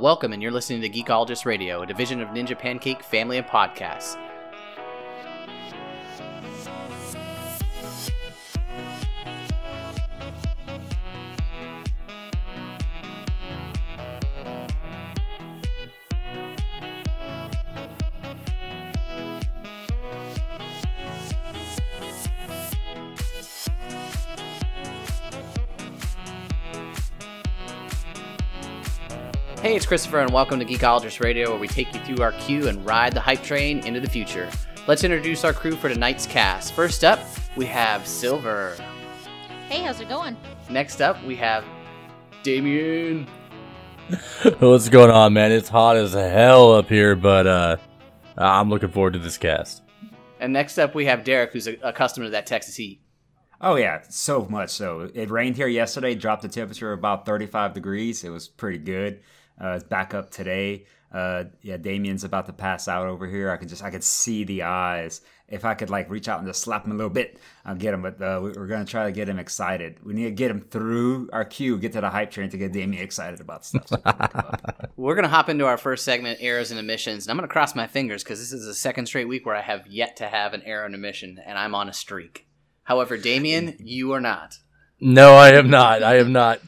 Welcome, and you're listening to Geekologist Radio, a division of Ninja Pancake Family of Podcasts. Hey, it's Christopher, and welcome to Geekologist Radio, where we take you through our queue and ride the hype train into the future. Let's introduce our crew for tonight's cast. First up, we have Silver. Hey, how's it going? Next up, we have Damian. What's going on, man? It's hot as hell up here, but uh, I'm looking forward to this cast. And next up, we have Derek, who's accustomed to that Texas heat. Oh yeah, so much so. It rained here yesterday, dropped the temperature about 35 degrees. It was pretty good. Uh, it's back up today. Uh, yeah, Damian's about to pass out over here. I could just, I could see the eyes. If I could like reach out and just slap him a little bit, I'll get him. But uh, we're gonna try to get him excited. We need to get him through our queue, get to the hype train to get Damian excited about stuff. So We're going to hop into our first segment, Errors and Omissions. And I'm going to cross my fingers because this is the second straight week where I have yet to have an error and omission, and I'm on a streak. However, Damian, you are not. No, I am not. I am not.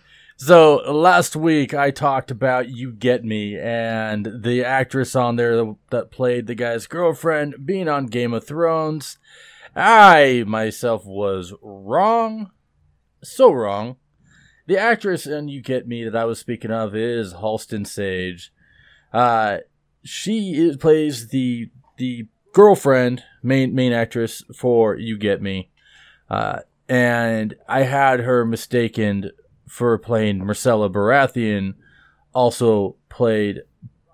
So last week I talked about You Get Me and the actress on there that played the guy's girlfriend being on Game of Thrones. I myself was wrong. So wrong. The actress in You Get Me that I was speaking of is Halston Sage. Uh, she is, plays the the girlfriend, main main actress for You Get Me. Uh, and I had her mistaken for playing Myrcella Baratheon, also played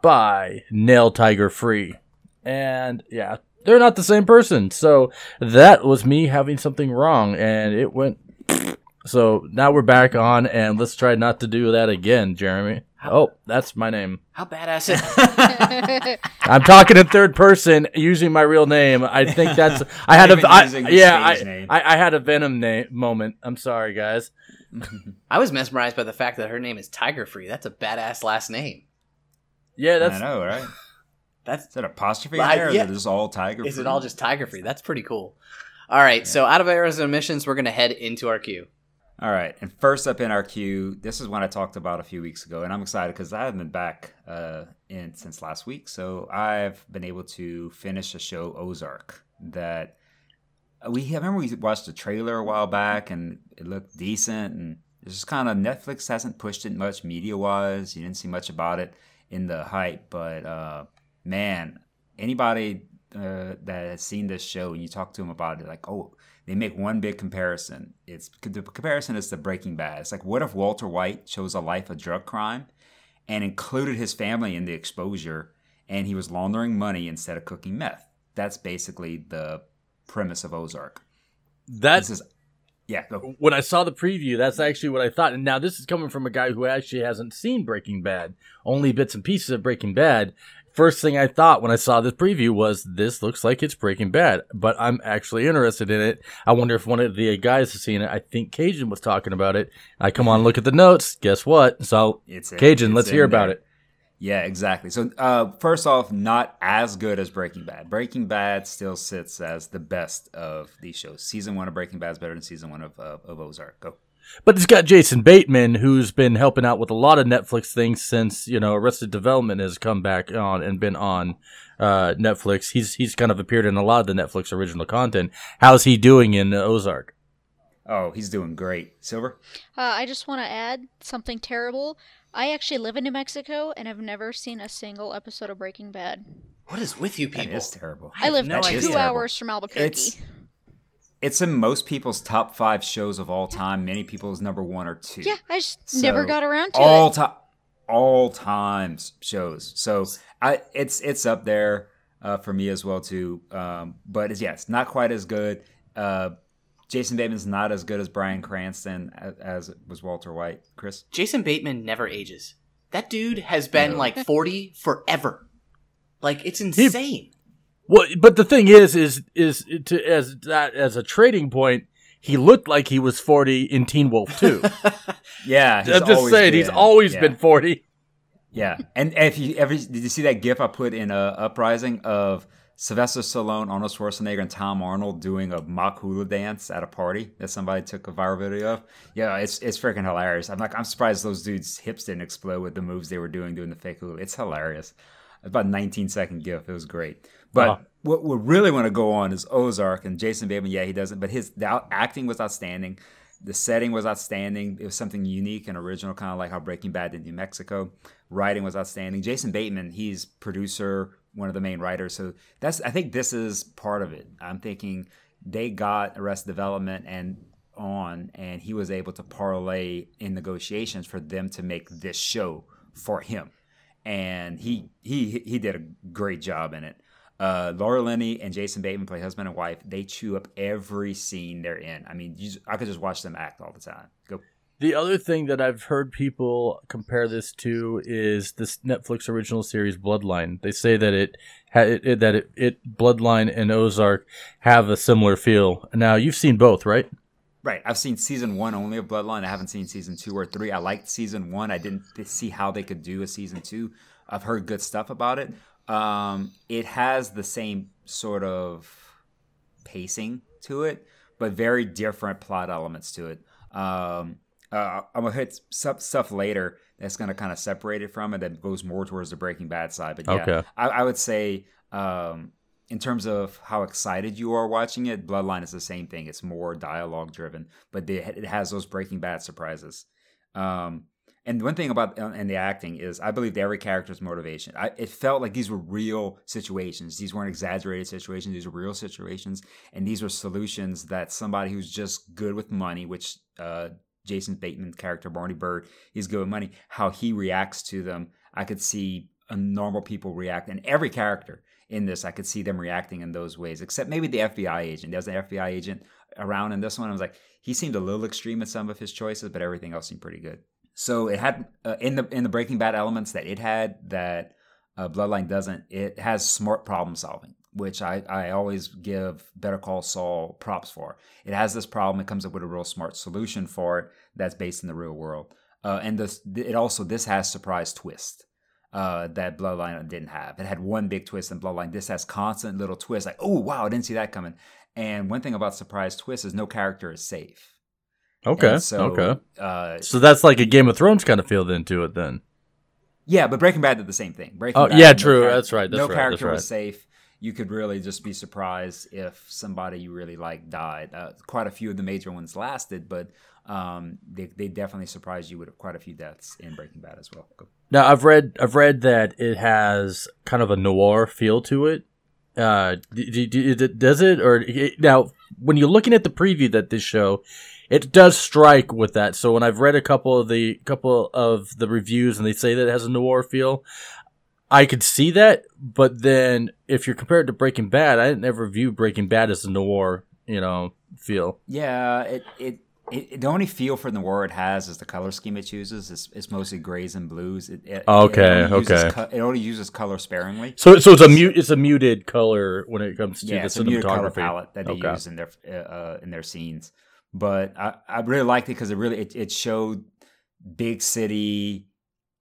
by Nell Tiger Free. And yeah, they're not the same person. So that was me having something wrong, and it went. So now we're back on, and let's try not to do that again, Jeremy. Oh, that's my name. How badass it? I'm talking in third person using my real name. I think that's I had a I, yeah I, name. I I had a Venom name moment. I'm sorry, guys. I was mesmerized by the fact that her name is Tiger Free. That's a badass last name. Yeah, that's I know, right? That's Is that apostrophe I- there? Or yeah. is it just all tiger? is it all just Tiger Free? That's pretty cool. All right, so out of errors and omissions, we're gonna head into our queue. All right, and first up in our queue, this is one I talked about a few weeks ago, and I'm excited because I haven't been back uh, in since last week. So I've been able to finish the show Ozark. That we I remember we watched the trailer a while back, and it looked decent, and it's just kind of Netflix hasn't pushed it much media wise. You didn't see much about it in the hype, but uh, man, anybody uh, that has seen this show and you talk to them about it, like, oh, they make one big comparison. It's the comparison is to Breaking Bad. It's like, what if Walter White chose a life of drug crime and included his family in the exposure, and he was laundering money instead of cooking meth? That's basically the premise of Ozark. that's is, yeah, go. when I saw the preview. That's actually what I thought. And now this is coming from a guy who actually hasn't seen Breaking Bad, only bits and pieces of Breaking Bad. First thing I thought when I saw this preview was this looks like it's Breaking Bad, but I'm actually interested in it. I wonder if one of the guys has seen it. I think Cajun was talking about it. I come on, look at the notes. Guess what? So It's in- it's let's hear about it. Yeah, exactly. So, uh, first off, not as good as Breaking Bad. Breaking Bad still sits as the best of these shows. Season one of Breaking Bad is better than season one of, uh, of Ozark. Go. But it's got Jason Bateman, who's been helping out with a lot of Netflix things since you know Arrested Development has come back on and been on uh, Netflix. He's he's kind of appeared in a lot of the Netflix original content. How's he doing in Ozark? Oh, he's doing great. Silver? Uh, I just want to add something terrible. I actually live in New Mexico and have never seen a single episode of Breaking Bad. What is with you people? is terrible. I live no two idea. hours from Albuquerque. It's it's in most people's top five shows of all time. Many people's number one or two. yeah, I just So, never got around to all it. time, all times shows. So I, it's it's up there uh, for me as well too. Um, but it's, yeah, it's not quite as good. Uh, Jason Bateman's not as good as Bryan Cranston as, as was Walter White. Chris, Jason Bateman never ages. That dude has been No. like 40 forever. Like it's insane. Well, but the thing is, is is to as that as a trading point, he looked like he was forty in Teen Wolf too. yeah, he's I'm just saying, he's been- always yeah. been forty. Yeah, and if you ever did you see that GIF I put in uh, Uprising of Sylvester Stallone, Arnold Schwarzenegger, and Tom Arnold doing a mock hula dance at a party that somebody took a viral video of? Yeah, it's it's freaking hilarious. I'm like I'm surprised those dudes' hips didn't explode with the moves they were doing doing the fake hula. It's hilarious. About 19 second GIF. It was great. But Wow. what we really want to go on is Ozark and Jason Bateman. Yeah, he doesn't, but his out- acting was outstanding. The setting was outstanding. It was something unique and original, kind of like how Breaking Bad did New Mexico. Writing was outstanding. Jason Bateman, he's producer, one of the main writers. So that's I think this is part of it. I'm thinking they got Arrested Development and on, and he was able to parlay in negotiations for them to make this show for him, and he he he did a great job in it. Uh, Laura Linney and Jason Bateman play husband and wife. They chew up every scene they're in. I mean, you, I could just watch them act all the time. Go. The other thing that I've heard people compare this to is this Netflix original series Bloodline. They say that it, it that it, it Bloodline and Ozark have a similar feel. Now you've seen both, right? Right. I've seen season one only of Bloodline. I haven't seen season two or three. I liked season one. I didn't see how they could do a season two. I've heard good stuff about it. Um, it has the same sort of pacing to it, but very different plot elements to it. Um, uh, I'm gonna hit stuff, stuff later that's gonna kind of separate it from it that goes more towards the Breaking Bad side. But yeah, Okay. I, I would say um, in terms of how excited you are watching it, Bloodline is the same thing. It's more dialogue driven, but they, it has those Breaking Bad surprises. Um, and one thing about uh, and the acting is, I believe every character's motivation. I, it felt like these were real situations. These weren't exaggerated situations. These were real situations, and these were solutions that somebody who's just good with money, which uh, Jason Bateman's character Barney Byrde, he's good with money. How he reacts to them, I could see normal people react, and every character in this, I could see them reacting in those ways. Except maybe the FBI agent. There's an FBI agent around in this one. I was like, he seemed a little extreme in some of his choices, but everything else seemed pretty good. So it had uh, in the in the Breaking Bad elements that it had that uh, Bloodline doesn't. It has smart problem solving, which I I always give Better Call Saul props for. It has this problem. It comes up with a real smart solution for it that's based in the real world. Uh, and this it also this has surprise twist uh, that Bloodline didn't have. It had one big twist in Bloodline. This has constant little twists like oh wow I didn't see that coming. And one thing about surprise twist is no character is safe. Okay. And so, okay. Uh, So that's like a Game of Thrones kind of feel then to it then. Yeah, but Breaking Bad did the same thing. Breaking Oh, Bad, yeah, no true. char- That's right. That's no right. character That's was safe. You could really just be surprised if somebody you really like died. Uh, quite a few of the major ones lasted, but um, they, they definitely surprised you with quite a few deaths in Breaking Bad as well. Go. Now I've read I've read that it has kind of a noir feel to it. Uh, d- d- d- d- does it or now when you're looking at the preview that this show, it does strike with that. So when I've read a couple of the couple of the reviews and they say that it has a noir feel, I could see that. But then if you're compared to Breaking Bad, I never view Breaking Bad as a noir, you know, feel. Yeah, it, it it the only feel for the word it has is the color scheme it chooses. It's, it's mostly grays and blues. It, it, Okay, it okay. co- it only uses color sparingly. So so it's a mute it's a muted color when it comes to yeah, the it's a muted color cinematography. palette that they Okay. use in their uh, uh, in their scenes. But I, I really liked it because it really it, it showed big city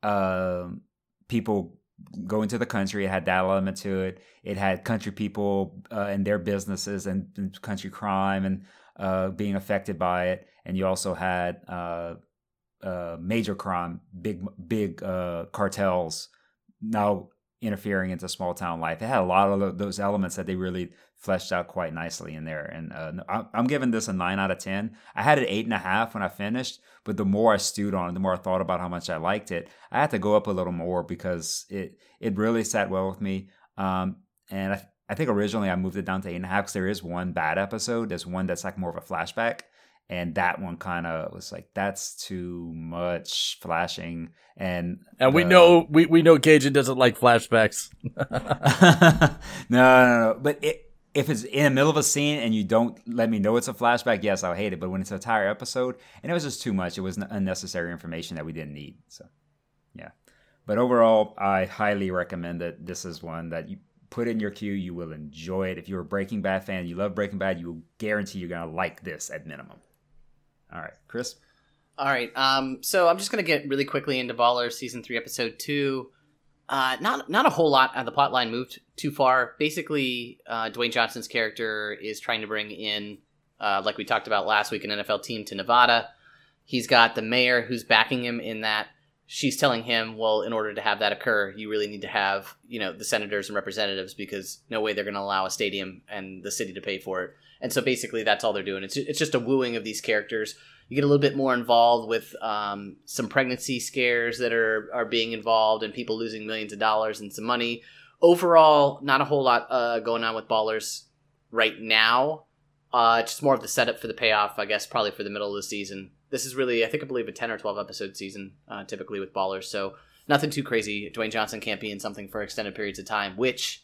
um, people going to the country. It had that element to it. It had country people uh, and their businesses and, country crime and uh, being affected by it. And you also had uh, uh, major crime, big big uh, cartels now interfering into small town life. It had a lot of those elements that they really fleshed out quite nicely in there. And uh, I'm- giving this a nine out of ten. I had it eight and a half when I finished, but the more I stewed on it, the more I thought about how much I liked it. I had to go up a little more because it it really sat well with me. Um, and I, I think originally I moved it down to eight and a half because there is one bad episode. There's one that's like more of a flashback. And that one kind of was like, that's too much flashing. And And we know we, we know Cajun doesn't like flashbacks. no, no, no. But it, if it's in the middle of a scene and you don't let me know it's a flashback, yes, I'll hate it. But when it's an entire episode, and it was just too much, it was n- unnecessary information that we didn't need. So, yeah. But overall, I highly recommend it. This is one that you put in your queue. You will enjoy it. If you're a Breaking Bad fan, you love Breaking Bad, you will guarantee you're going to like this at minimum. All right, Chris? All right. Um, so I'm just gonna get really quickly into Baller season three, episode two. Uh, not not a whole lot. Uh, the plot line moved too far. Basically, uh, Dwayne Johnson's character is trying to bring in, uh, like we talked about last week, an NFL team to Nevada. He's got the mayor who's backing him in that. She's telling him, well, in order to have that occur, you really need to have, you know, the senators and representatives because no way they're going to allow a stadium and the city to pay for it. And so basically, that's all they're doing. It's it's just a wooing of these characters. You get a little bit more involved with um, some pregnancy scares that are are being involved and people losing millions of dollars and some money. Overall, not a whole lot uh, going on with Ballers right now. Uh, just more of the setup for the payoff, I guess, probably for the middle of the season. This is really, I think, I believe a ten or twelve episode season, uh, typically with Ballers. So nothing too crazy. Dwayne Johnson can't be in something for extended periods of time, which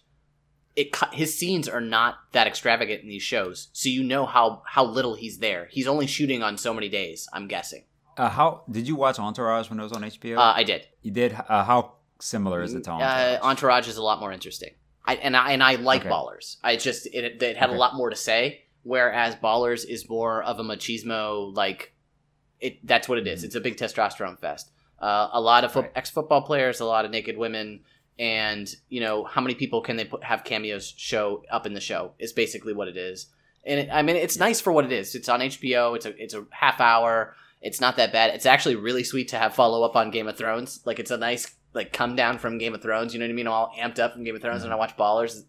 it his scenes are not that extravagant in these shows, so you know how how little he's there. He's only shooting on so many days. I'm guessing. Uh, how did you watch Entourage when it was on HBO? Uh, I did. you did. Uh, how similar is it to Entourage? Uh, Entourage is a lot more interesting. I and I and I like Okay. Ballers. I just it, it had a lot more to say, whereas Ballers is more of a machismo like it. That's what it is. It's a big testosterone fest. Uh, a lot of fo- Right. ex football players, a lot of naked women, and you know how many people can they put, have cameos show up in the show is basically what it is. And it, I mean, it's nice for what it is. It's on HBO. It's a it's a half hour. It's not that bad. It's actually really sweet to have follow up on Game of Thrones. Like it's a nice like come down from Game of Thrones. You know what I mean? I'm all amped up from Game of Thrones, and I mm-hmm. watch Ballers.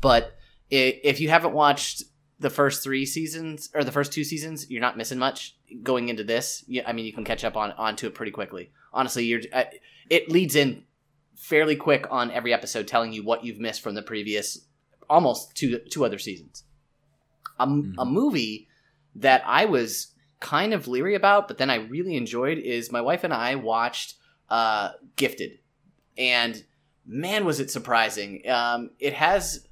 But i if you haven't watched the first three seasons or the first two seasons, you're not missing much going into this. I mean, you can catch up on onto it pretty quickly. Honestly, you're it leads in fairly quick on every episode, telling you what you've missed from the previous almost two two other seasons. A, a movie that I was kind of leery about, but then I really enjoyed is my wife and I watched uh, Gifted, and man, was it surprising! Um, it has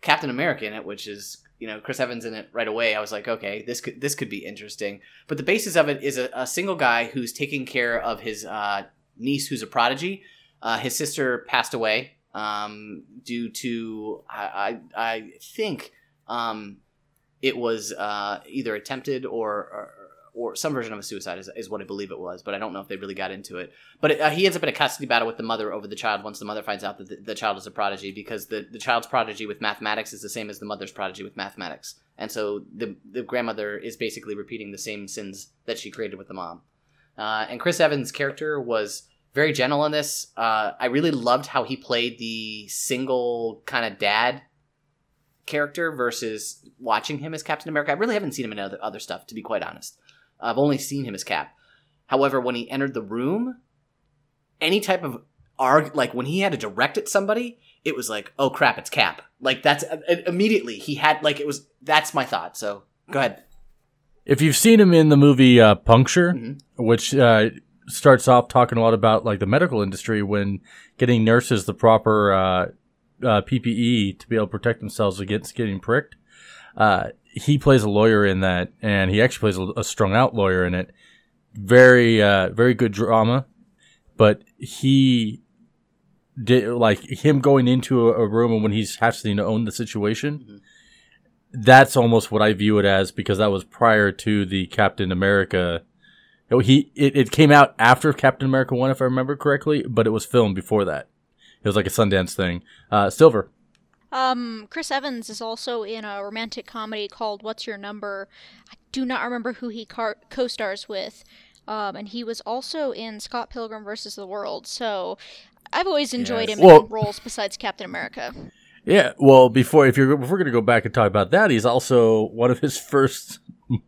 Captain America in it, which is you know Chris Evans in it right away. I was like, okay, this could this could be interesting. But the basis of it is a, a single guy who's taking care of his uh, niece, who's a prodigy. Uh, his sister passed away um, due to I I, I think um, it was uh, either attempted or, or or some version of a suicide is, is what I believe it was, but I don't know if they really got into it. But uh, he ends up in a custody battle with the mother over the child once the mother finds out that the, the child is a prodigy because the, the child's prodigy with mathematics is the same as the mother's prodigy with mathematics. And so the, the grandmother is basically repeating the same sins that she created with the mom. Uh, and Chris Evans' character was very gentle in this. Uh, I really loved how he played the single kind of dad character versus watching him as Captain America. I really haven't seen him in other, other stuff, to be quite honest. I've only seen him as Cap. However, when he entered the room, any type of arg like when he had to direct at somebody, it was like, oh crap, it's Cap. Like that's uh, immediately he had like it was. That's my thought. So go ahead. If you've seen him in the movie uh, Puncture, Mhm. which uh, starts off talking a lot about like the medical industry when getting nurses the proper uh, uh, PPE to be able to protect themselves against getting pricked, uh, he plays a lawyer in that, and he actually plays a, a strung out lawyer in it. Very, uh, very good drama, but he did like him going into a, a room and when he's having to own the situation Mhm. that's almost what I view it as because that was prior to the Captain America. Oh, He it, it came out after Captain America one, if I remember correctly, but it was filmed before that. It was like a Sundance thing. Uh, Silver. Um, Chris Evans is also in a romantic comedy called What's Your Number? I do not remember who he car- co-stars with. Um, and he was also in Scott Pilgrim versus the World. So I've always enjoyed Yes. him Well- in roles besides Captain America. Yeah, well, before if you're if we're gonna go back and talk about that, he's also one of his first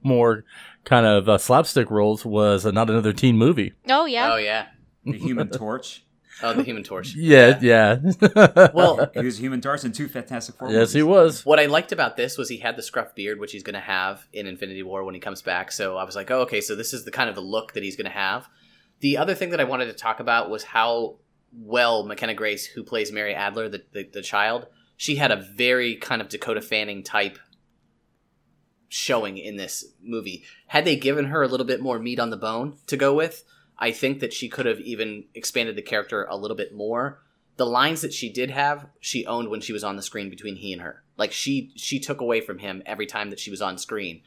more kind of uh, slapstick roles was uh, not another teen movie. Oh yeah. Oh yeah. The Human Torch. Oh, the Human Torch. Yeah, yeah. Well, He was Human Torch in two Fantastic Four. yes, he was. What I liked about this was he had the scruff beard, which he's going to have in Infinity War when he comes back. So I was like, oh, okay, so this is the kind of the look that he's going to have. The other thing that I wanted to talk about was how well McKenna Grace, who plays Mary Adler, the, the, the child, she had a very kind of Dakota Fanning type showing in this movie. Had they given her a little bit more meat on the bone to go with, I think that she could have even expanded the character a little bit more. The lines that she did have, she owned when she was on the screen between he and her. Like she she took away from him every time that she was on screen.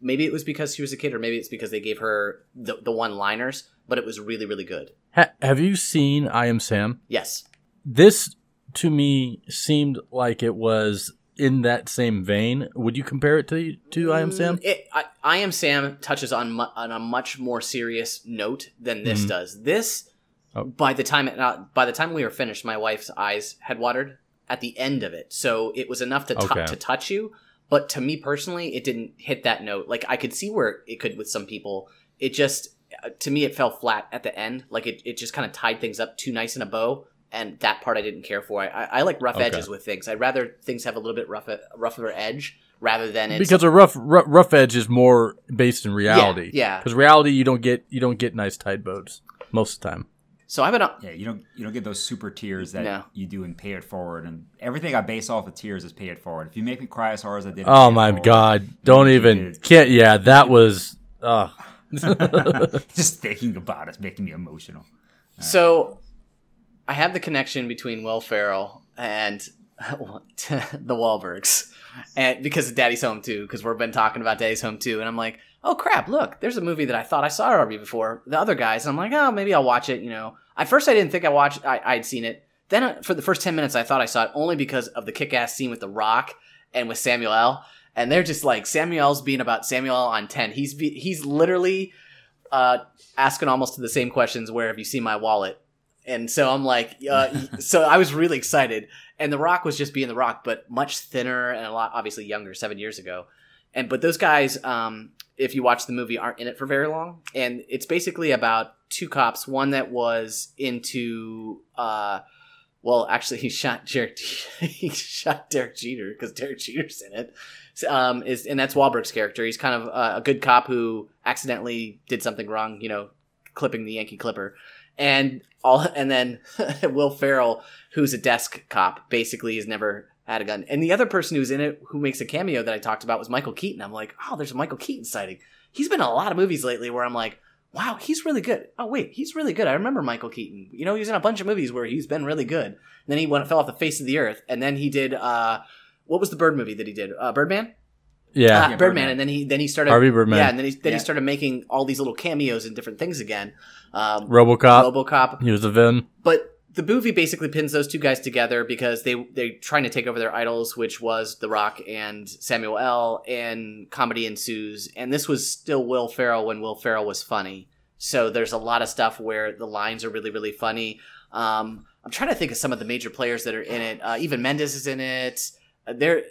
maybe it was because she was a kid, or maybe it's because they gave her the the one liners. But it was really really good. Ha- have you seen I Am Sam? Yes. This to me seemed like it was in that same vein. Would you compare it to to I Am Sam? Mm, It, I, I am Sam touches on mu- on a much more serious note than this Mhm. does. This, Oh. by the time it, uh, by the time we were finished, my wife's eyes had watered at the end of it, so it was enough to tou- Okay. to touch you. But to me personally, it didn't hit that note. Like I could see where it could with some people. It just uh, to me it fell flat at the end. Like it, it just kind of tied things up too nice in a bow. And that part I didn't care for. I, I, I like rough Okay. edges with things. I'd rather things have a little bit rough, rougher edge rather than it's Because a rough, rough rough edge is more based in reality. yeah. Because reality, you don't get you don't get nice tight boats most of the time. So I've been on. Yeah, you don't you don't get those super tears that No. you do in Pay It Forward, and everything I base off of tears is Pay It Forward. If you make me cry as hard as I did, in Oh Pay my Forward, god! Don't even can't. Yeah, that was. Uh, just thinking about it's making me emotional. So I have the connection between Will Ferrell and the Wahlbergs, and because of Daddy's Home too, because we've been talking about Daddy's Home too, and I'm like, oh crap, look, there's a movie that I thought I saw already before. The other guys, and I'm like, oh, maybe I'll watch it. You know, at first I didn't think I watched, I, I'd seen it. Then uh, for the first ten minutes, I thought I saw it only because of the kick-ass scene with The Rock and with Samuel L. And they're just like Samuel's being about Samuel L. on ten. He's he's literally uh, asking almost the same questions. Where have you seen my wallet? And so I'm like, uh, so I was really excited. And The Rock was just being The Rock, but much thinner and a lot obviously younger, seven years ago. And but those guys, um, if you watch the movie, aren't in it for very long. And it's basically about two cops. One that was into, uh, well, actually, he shot Derek. he shot Derek Jeter because Derek Jeter's in it. Um, is and that's Wahlberg's character. He's kind of uh, a good cop who accidentally did something wrong. You know, clipping the Yankee Clipper and all and then Will Ferrell, who's a desk cop, basically has never had a gun. And the other person who's in it who makes a cameo that I talked about was Michael Keaton. I'm like, oh, there's a Michael Keaton sighting. He's been in a lot of movies lately where I'm like, wow, he's really good. Oh wait, he's really good. I remember Michael Keaton. You know, he's in a bunch of movies where he's been really good. And then he went fell off the face of the earth, and then he did uh, what was the Bird movie that he did? Uh, Birdman. Yeah, Uh, Yeah, Birdman, Birdman. and then he then he started Harvey Birdman. Yeah, and then he then Yeah. he started making all these little cameos and different things again. Um, RoboCop. RoboCop, he was a villain. but the movie basically pins those two guys together because they they're trying to take over their idols, which was The Rock and Samuel L. And comedy ensues, and this was still Will Ferrell when Will Ferrell was funny. So there's a lot of stuff where the lines are really really funny. Um, I'm trying to think of some of the major players that are in it. Uh, even Mendes is in it. Uh, there,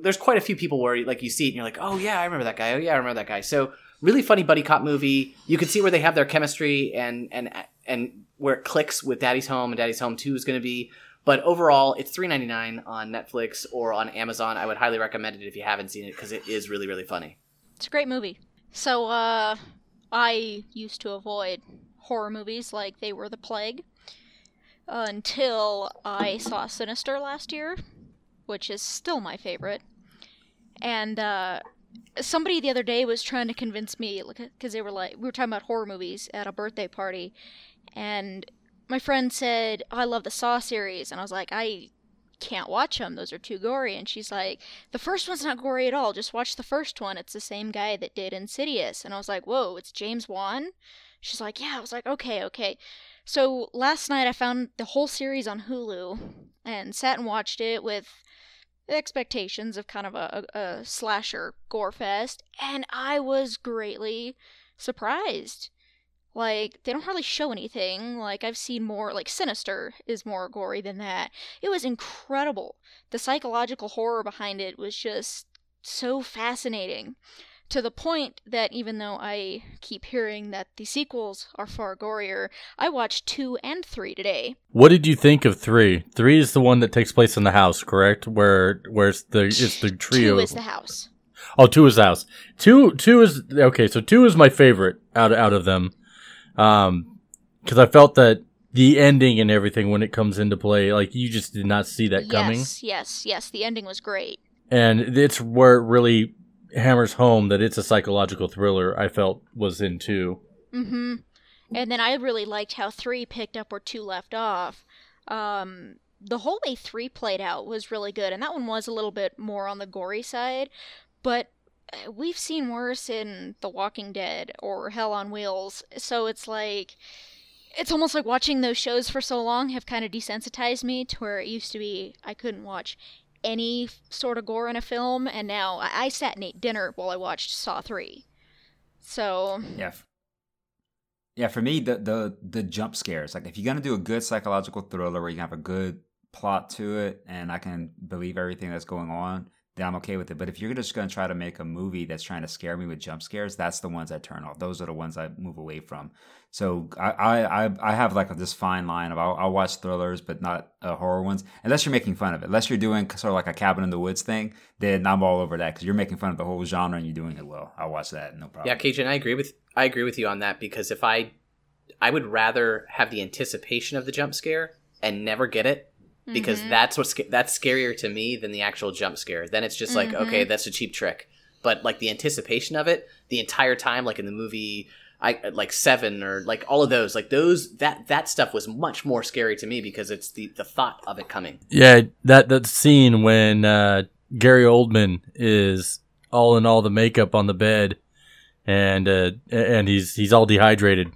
there's quite a few people where like you see it and you're like, oh yeah, I remember that guy. Oh yeah, I remember that guy. So really funny buddy cop movie. You can see where they have their chemistry and and and where it clicks with Daddy's Home and Daddy's Home Two is going to be. But overall, it's three ninety nine on Netflix or on Amazon. I would highly recommend it if you haven't seen it because it is really really funny. It's a great movie. So, uh, I used to avoid horror movies like they were the plague until I saw Sinister last year, which is still my favorite. And, uh, somebody the other day was trying to convince me, because they were like, we were talking about horror movies at a birthday party, and my friend said, oh, I love the Saw series. And I was like, I can't watch them. Those are too gory. And she's like, the first one's not gory at all. Just watch the first one. It's the same guy that did Insidious. And I was like, whoa, it's James Wan? She's like, yeah. I was like, okay, okay. So last night I found the whole series on Hulu and sat and watched it with expectations of kind of a, a, slasher gore fest. And I was greatly surprised. Like, they don't hardly show anything. Like, I've seen more, like, Sinister is more gory than that. It was incredible. The psychological horror behind it was just so fascinating. To the point that even though I keep hearing that the sequels are far gorier, I watched two and three today. What did you think of three? Three is the one that takes place in the house, correct? Where where's the it's the trio? Two is the house. Oh, two is the house. Two two is okay. So two is my favorite out out of them, um, because I felt that the ending and everything when it comes into play, like you just did not see that coming, Yes, yes, yes. The ending was great. and it's where it really hammers home that it's a psychological thriller. I felt was in two. Mm-hmm. And then I really liked how three picked up where two left off. Um, the whole way three played out was really good, and that one was a little bit more on the gory side. But we've seen worse in The Walking Dead or Hell on Wheels. So it's like it's almost like watching those shows for so long have kind of desensitized me to where it used to be I couldn't watch any sort of gore in a film, and now I, I sat and ate dinner while I watched Saw three. So Yeah. Yeah, for me, the the the jump scares. Like if you're gonna do a good psychological thriller where you have a good plot to it and I can believe everything that's going on, then I'm okay with it. But if you're just gonna try to make a movie that's trying to scare me with jump scares, that's the ones I turn off. Those are the ones I move away from. So I I I, I have like this fine line of I'll, I'll watch thrillers, but not uh, horror ones, unless you're making fun of it. Unless you're doing sort of like a cabin in the woods thing, then I'm all over that because you're making fun of the whole genre and you're doing it well. I'll watch that, no problem. Yeah, Cajun, I agree with I agree with you on that because if I I would rather have the anticipation of the jump scare and never get it because Mhm. that's what's that's scarier to me than the actual jump scare. Then it's just like Mhm. okay, that's a cheap trick. But like the anticipation of it the entire time, like in the movie, I like Seven or like all of those, like those that that stuff was much more scary to me because it's the the thought of it coming. Yeah, that that scene when uh, Gary Oldman is all in all the makeup on the bed, and uh, and he's he's all dehydrated.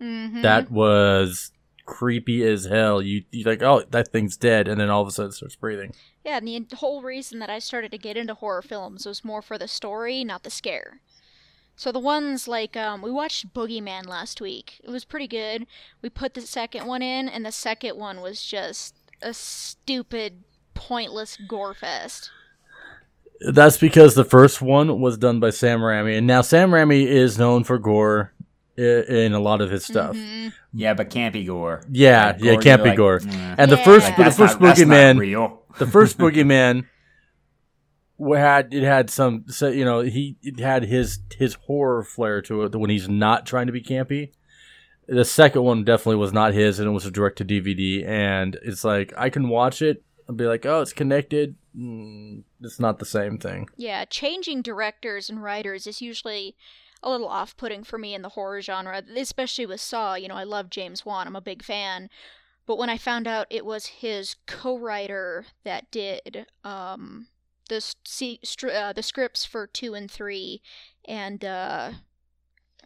Mhm. That was creepy as hell. You you like oh that thing's dead, and then all of a sudden it starts breathing. Yeah, and the whole reason that I started to get into horror films was more for the story, not the scare. So the ones like um, we watched Boogeyman last week. It was pretty good. We put the second one in, and the second one was just a stupid, pointless gore fest. That's because the first one was done by Sam Raimi, and now Sam Raimi is known for gore in a lot of his stuff. Mhm. Yeah, but can't gore. Yeah, Like, yeah, gore, can't like, gore. "Mm." And the Yeah. first, Like, the That's first not- that's not Boogeyman, real. the first boogeyman wa- had it had some so, you know he it had his his horror flair to it when he's not trying to be campy the second one definitely was not his and it was a direct to dvd and it's like i can watch it and be like oh it's connected mm, it's not the same thing Yeah, changing directors and writers is usually a little off putting for me in the horror genre, especially with Saw. You know, I love James Wan, I'm a big fan. But when I found out it was his co writer that did um, the, s- see- str- uh, the scripts for 2 and 3, and uh,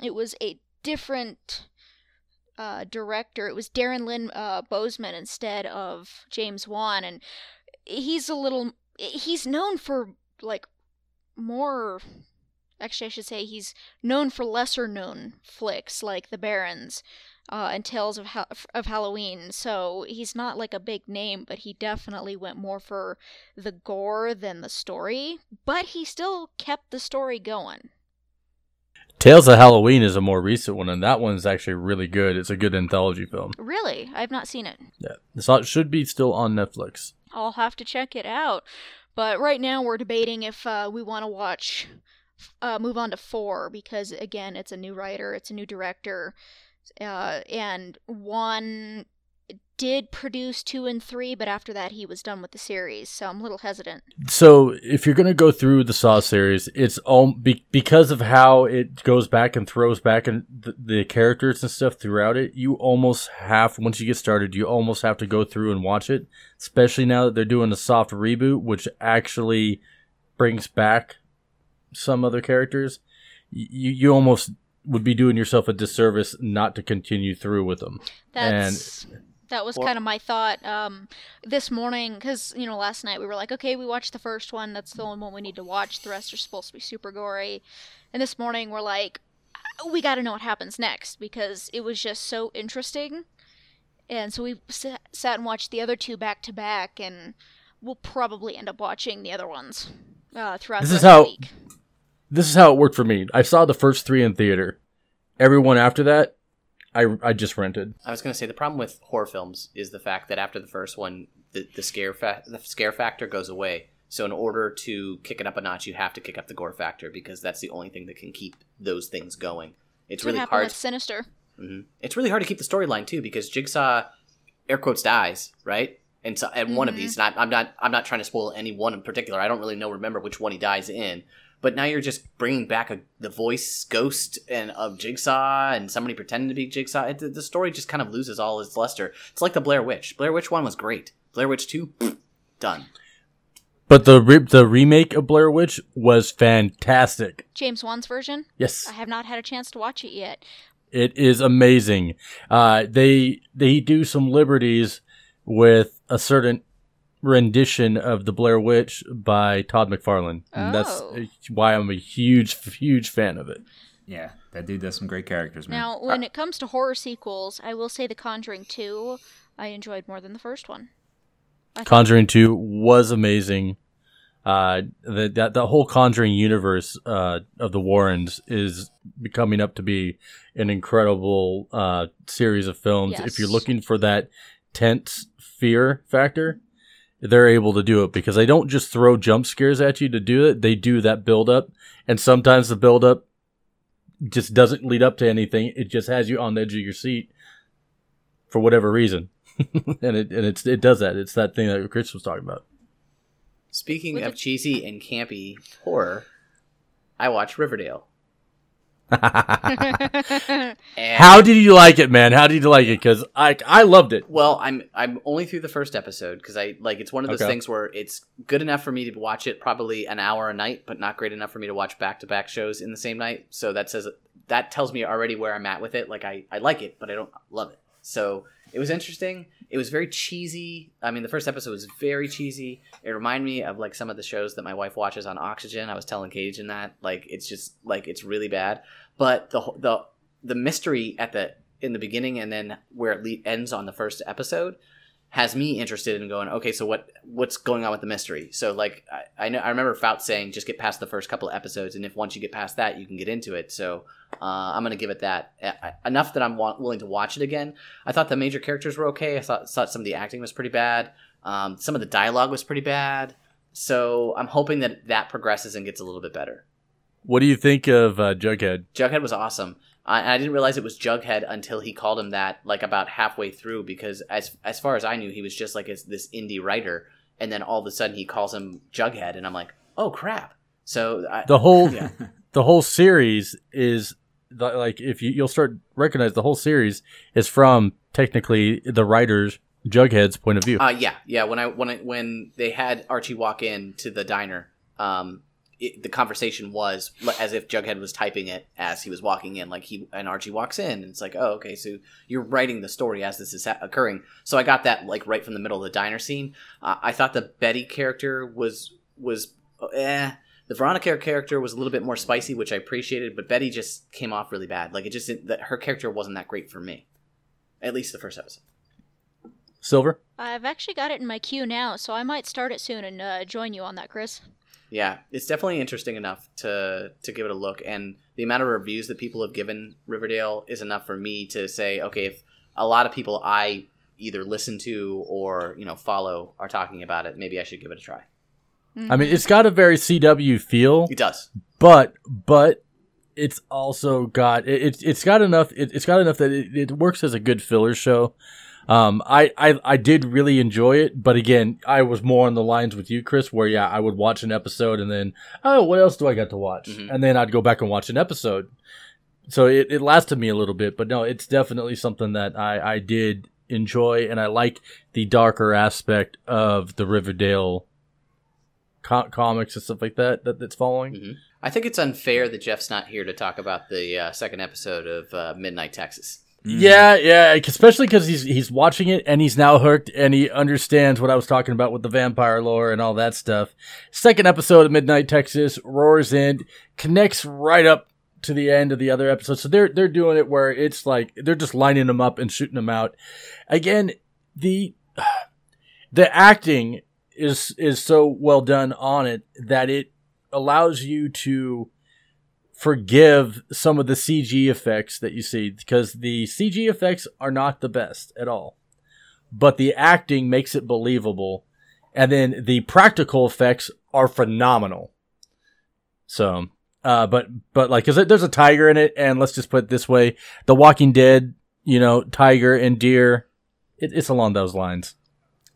it was a different uh, director, it was Darren Lynn uh, Bousman instead of James Wan. And he's a little he's known for like more actually I should say he's known for lesser known flicks like The Barrens uh, and Tales of ha- of Halloween. So he's not like a big name, but he definitely went more for the gore than the story. But he still kept the story going. tales of halloween is a more recent one and that one's actually really good it's a good anthology film Really, I've not seen it. yeah so it should be still on netflix I'll have to check it out. But right now we're debating if uh, we want to watch, uh, move on to four because again, it's a new writer, it's a new director, uh, and one did produce two and three, but after that he was done with the series, so I'm a little hesitant. So if you're gonna go through the Saw series, it's all be, because of how it goes back and throws back and the, the characters and stuff throughout it. You almost have once you get started, you almost have to go through and watch it. Especially now that they're doing a soft reboot, which actually brings back some other characters. You you almost would be doing yourself a disservice not to continue through with them. That's that was kind of my thought um, this morning because you know last night we were like, okay, we watched the first one. That's the only one we need to watch. The rest are supposed to be super gory. And this morning we're like, we got to know what happens next because it was just so interesting. And so we sa- sat and watched the other two back to back, and we'll probably end up watching the other ones uh, throughout This the is how- week. This is how it worked for me. I saw the first three in theater. Everyone after that, I I just rented. I was going to say the problem with horror films is the fact that after the first one, the, the scare fa- the scare factor goes away. So in order to kick it up a notch, you have to kick up the gore factor because that's the only thing that can keep those things going. It's really hard. with Sinister. hmm It's really hard to keep the storyline too because Jigsaw, air quotes, dies right, and so and one of Mhm. these. Not I'm not I'm not trying to spoil any one in particular. I don't really know remember which one he dies in. But now you're just bringing back a, the voice ghost and of Jigsaw and somebody pretending to be Jigsaw. It, the, the story just kind of loses all its luster. It's like the Blair Witch. Blair Witch one was great. Blair Witch two, done. But the re- the remake of Blair Witch was fantastic. James Wan's version. Yes, I have not had a chance to watch it yet. it is amazing. Uh, they they do some liberties with a certain rendition of the Blair Witch by Todd McFarlane. And that's Oh. why I'm a huge huge fan of it. Yeah, that dude does some great characters, man. Now, when it comes to horror sequels, I will say The Conjuring 2 I enjoyed more than the first one. I thought- Conjuring Two was amazing. Uh, the, that the whole Conjuring universe uh, of the Warrens is becoming up to be an incredible uh, series of films. If you're looking for that tense fear factor, they're able to do it because they don't just throw jump scares at you to do it. They do that build up, and sometimes the build up just doesn't lead up to anything. It just has you on the edge of your seat for whatever reason. and it and it's it does that. It's that thing that Chris was talking about. Speaking With of the- cheesy and campy horror, I watch Riverdale. How did you like it, man? How did you like it? Because I I loved it. Well, I'm I'm only through the first episode because I like it's one of those Okay. things where it's good enough for me to watch it probably an hour a night, but not great enough for me to watch back to back shows in the same night. So that says that tells me already where I'm at with it. Like I I like it, but I don't love it. So it was interesting. It was very cheesy. I mean, the first episode was very cheesy. It reminded me of like some of the shows that my wife watches on Oxygen. I was telling Cajun that like it's just like it's really bad. But the the the mystery at the in the beginning and then where it le- ends on the first episode has me interested in going okay so what what's going on with the mystery? So like i, I know i remember Fout saying just get past the first couple of episodes and if once you get past that you can get into it. So uh, i'm gonna give it that uh, enough that i'm wa- willing to watch it again. I thought the major characters were okay. I thought, thought some of the acting was pretty bad. Um, some of the dialogue was pretty bad. So i'm hoping that that progresses and gets a little bit better. What do you think of uh, Jughead? Jughead was awesome. I, and I didn't realize it was Jughead until he called him that, like about halfway through. Because as as far as I knew, he was just like this, this indie writer, and then all of a sudden he calls him Jughead, and I'm like, oh crap! So I, The whole yeah, the whole series is the, like if you you'll start recognize the whole series is from technically the writer's Jughead's point of view. uh, yeah, yeah. When I when I, when they had Archie walk in to the diner, um, it, the conversation was as if Jughead was typing it as he was walking in. Like he and Archie walks in, and it's like, oh, okay, so you're writing the story as this is ha- occurring. So I got that like right from the middle of the diner scene. Uh, I thought the Betty character was was eh. The Veronica character was a little bit more spicy, which I appreciated, but Betty just came off really bad. Like it just that her character wasn't that great for me, at least the first episode. Silver. I've actually got it in my queue now, so I might start it soon and uh, join you on that, Chris. Yeah, it's definitely interesting enough to to give it a look, and the amount of reviews that people have given Riverdale is enough for me to say, okay, if a lot of people I either listen to or you know follow are talking about it, maybe I should give it a try. I mean, it's got a very CW feel, It does. but but it's also got it, it's it's got enough it, it's got enough that it, it works as a good filler show. Um, I, I I did really enjoy it, but again, I was more on the lines with you, Chris, where yeah, I would watch an episode and then oh, what else do I got to watch? Mhm. And then I'd go back and watch an episode. So it, it lasted me a little bit, but no, it's definitely something that I I did enjoy, and I like the darker aspect of the Riverdale co- comics and stuff like that that that's following. Mhm. I think it's unfair that Jeff's not here to talk about the uh, second episode of uh, Midnight Texas. Mm-hmm. Yeah, yeah, especially because he's he's watching it and he's now hooked and he understands what I was talking about with the vampire lore and all that stuff. Second episode of Midnight Texas roars in, connects right up to the end of the other episode. So they're they're doing it where it's like they're just lining them up and shooting them out. Again, the the acting is is so well done on it that it allows you to forgive some of the CG effects that you see because the CG effects are not the best at all. But the acting makes it believable. And then the practical effects are phenomenal. So, uh, but, but like, cause there's a tiger in it. And let's just put it this way. The Walking Dead, you know, tiger and deer, it, it's along those lines.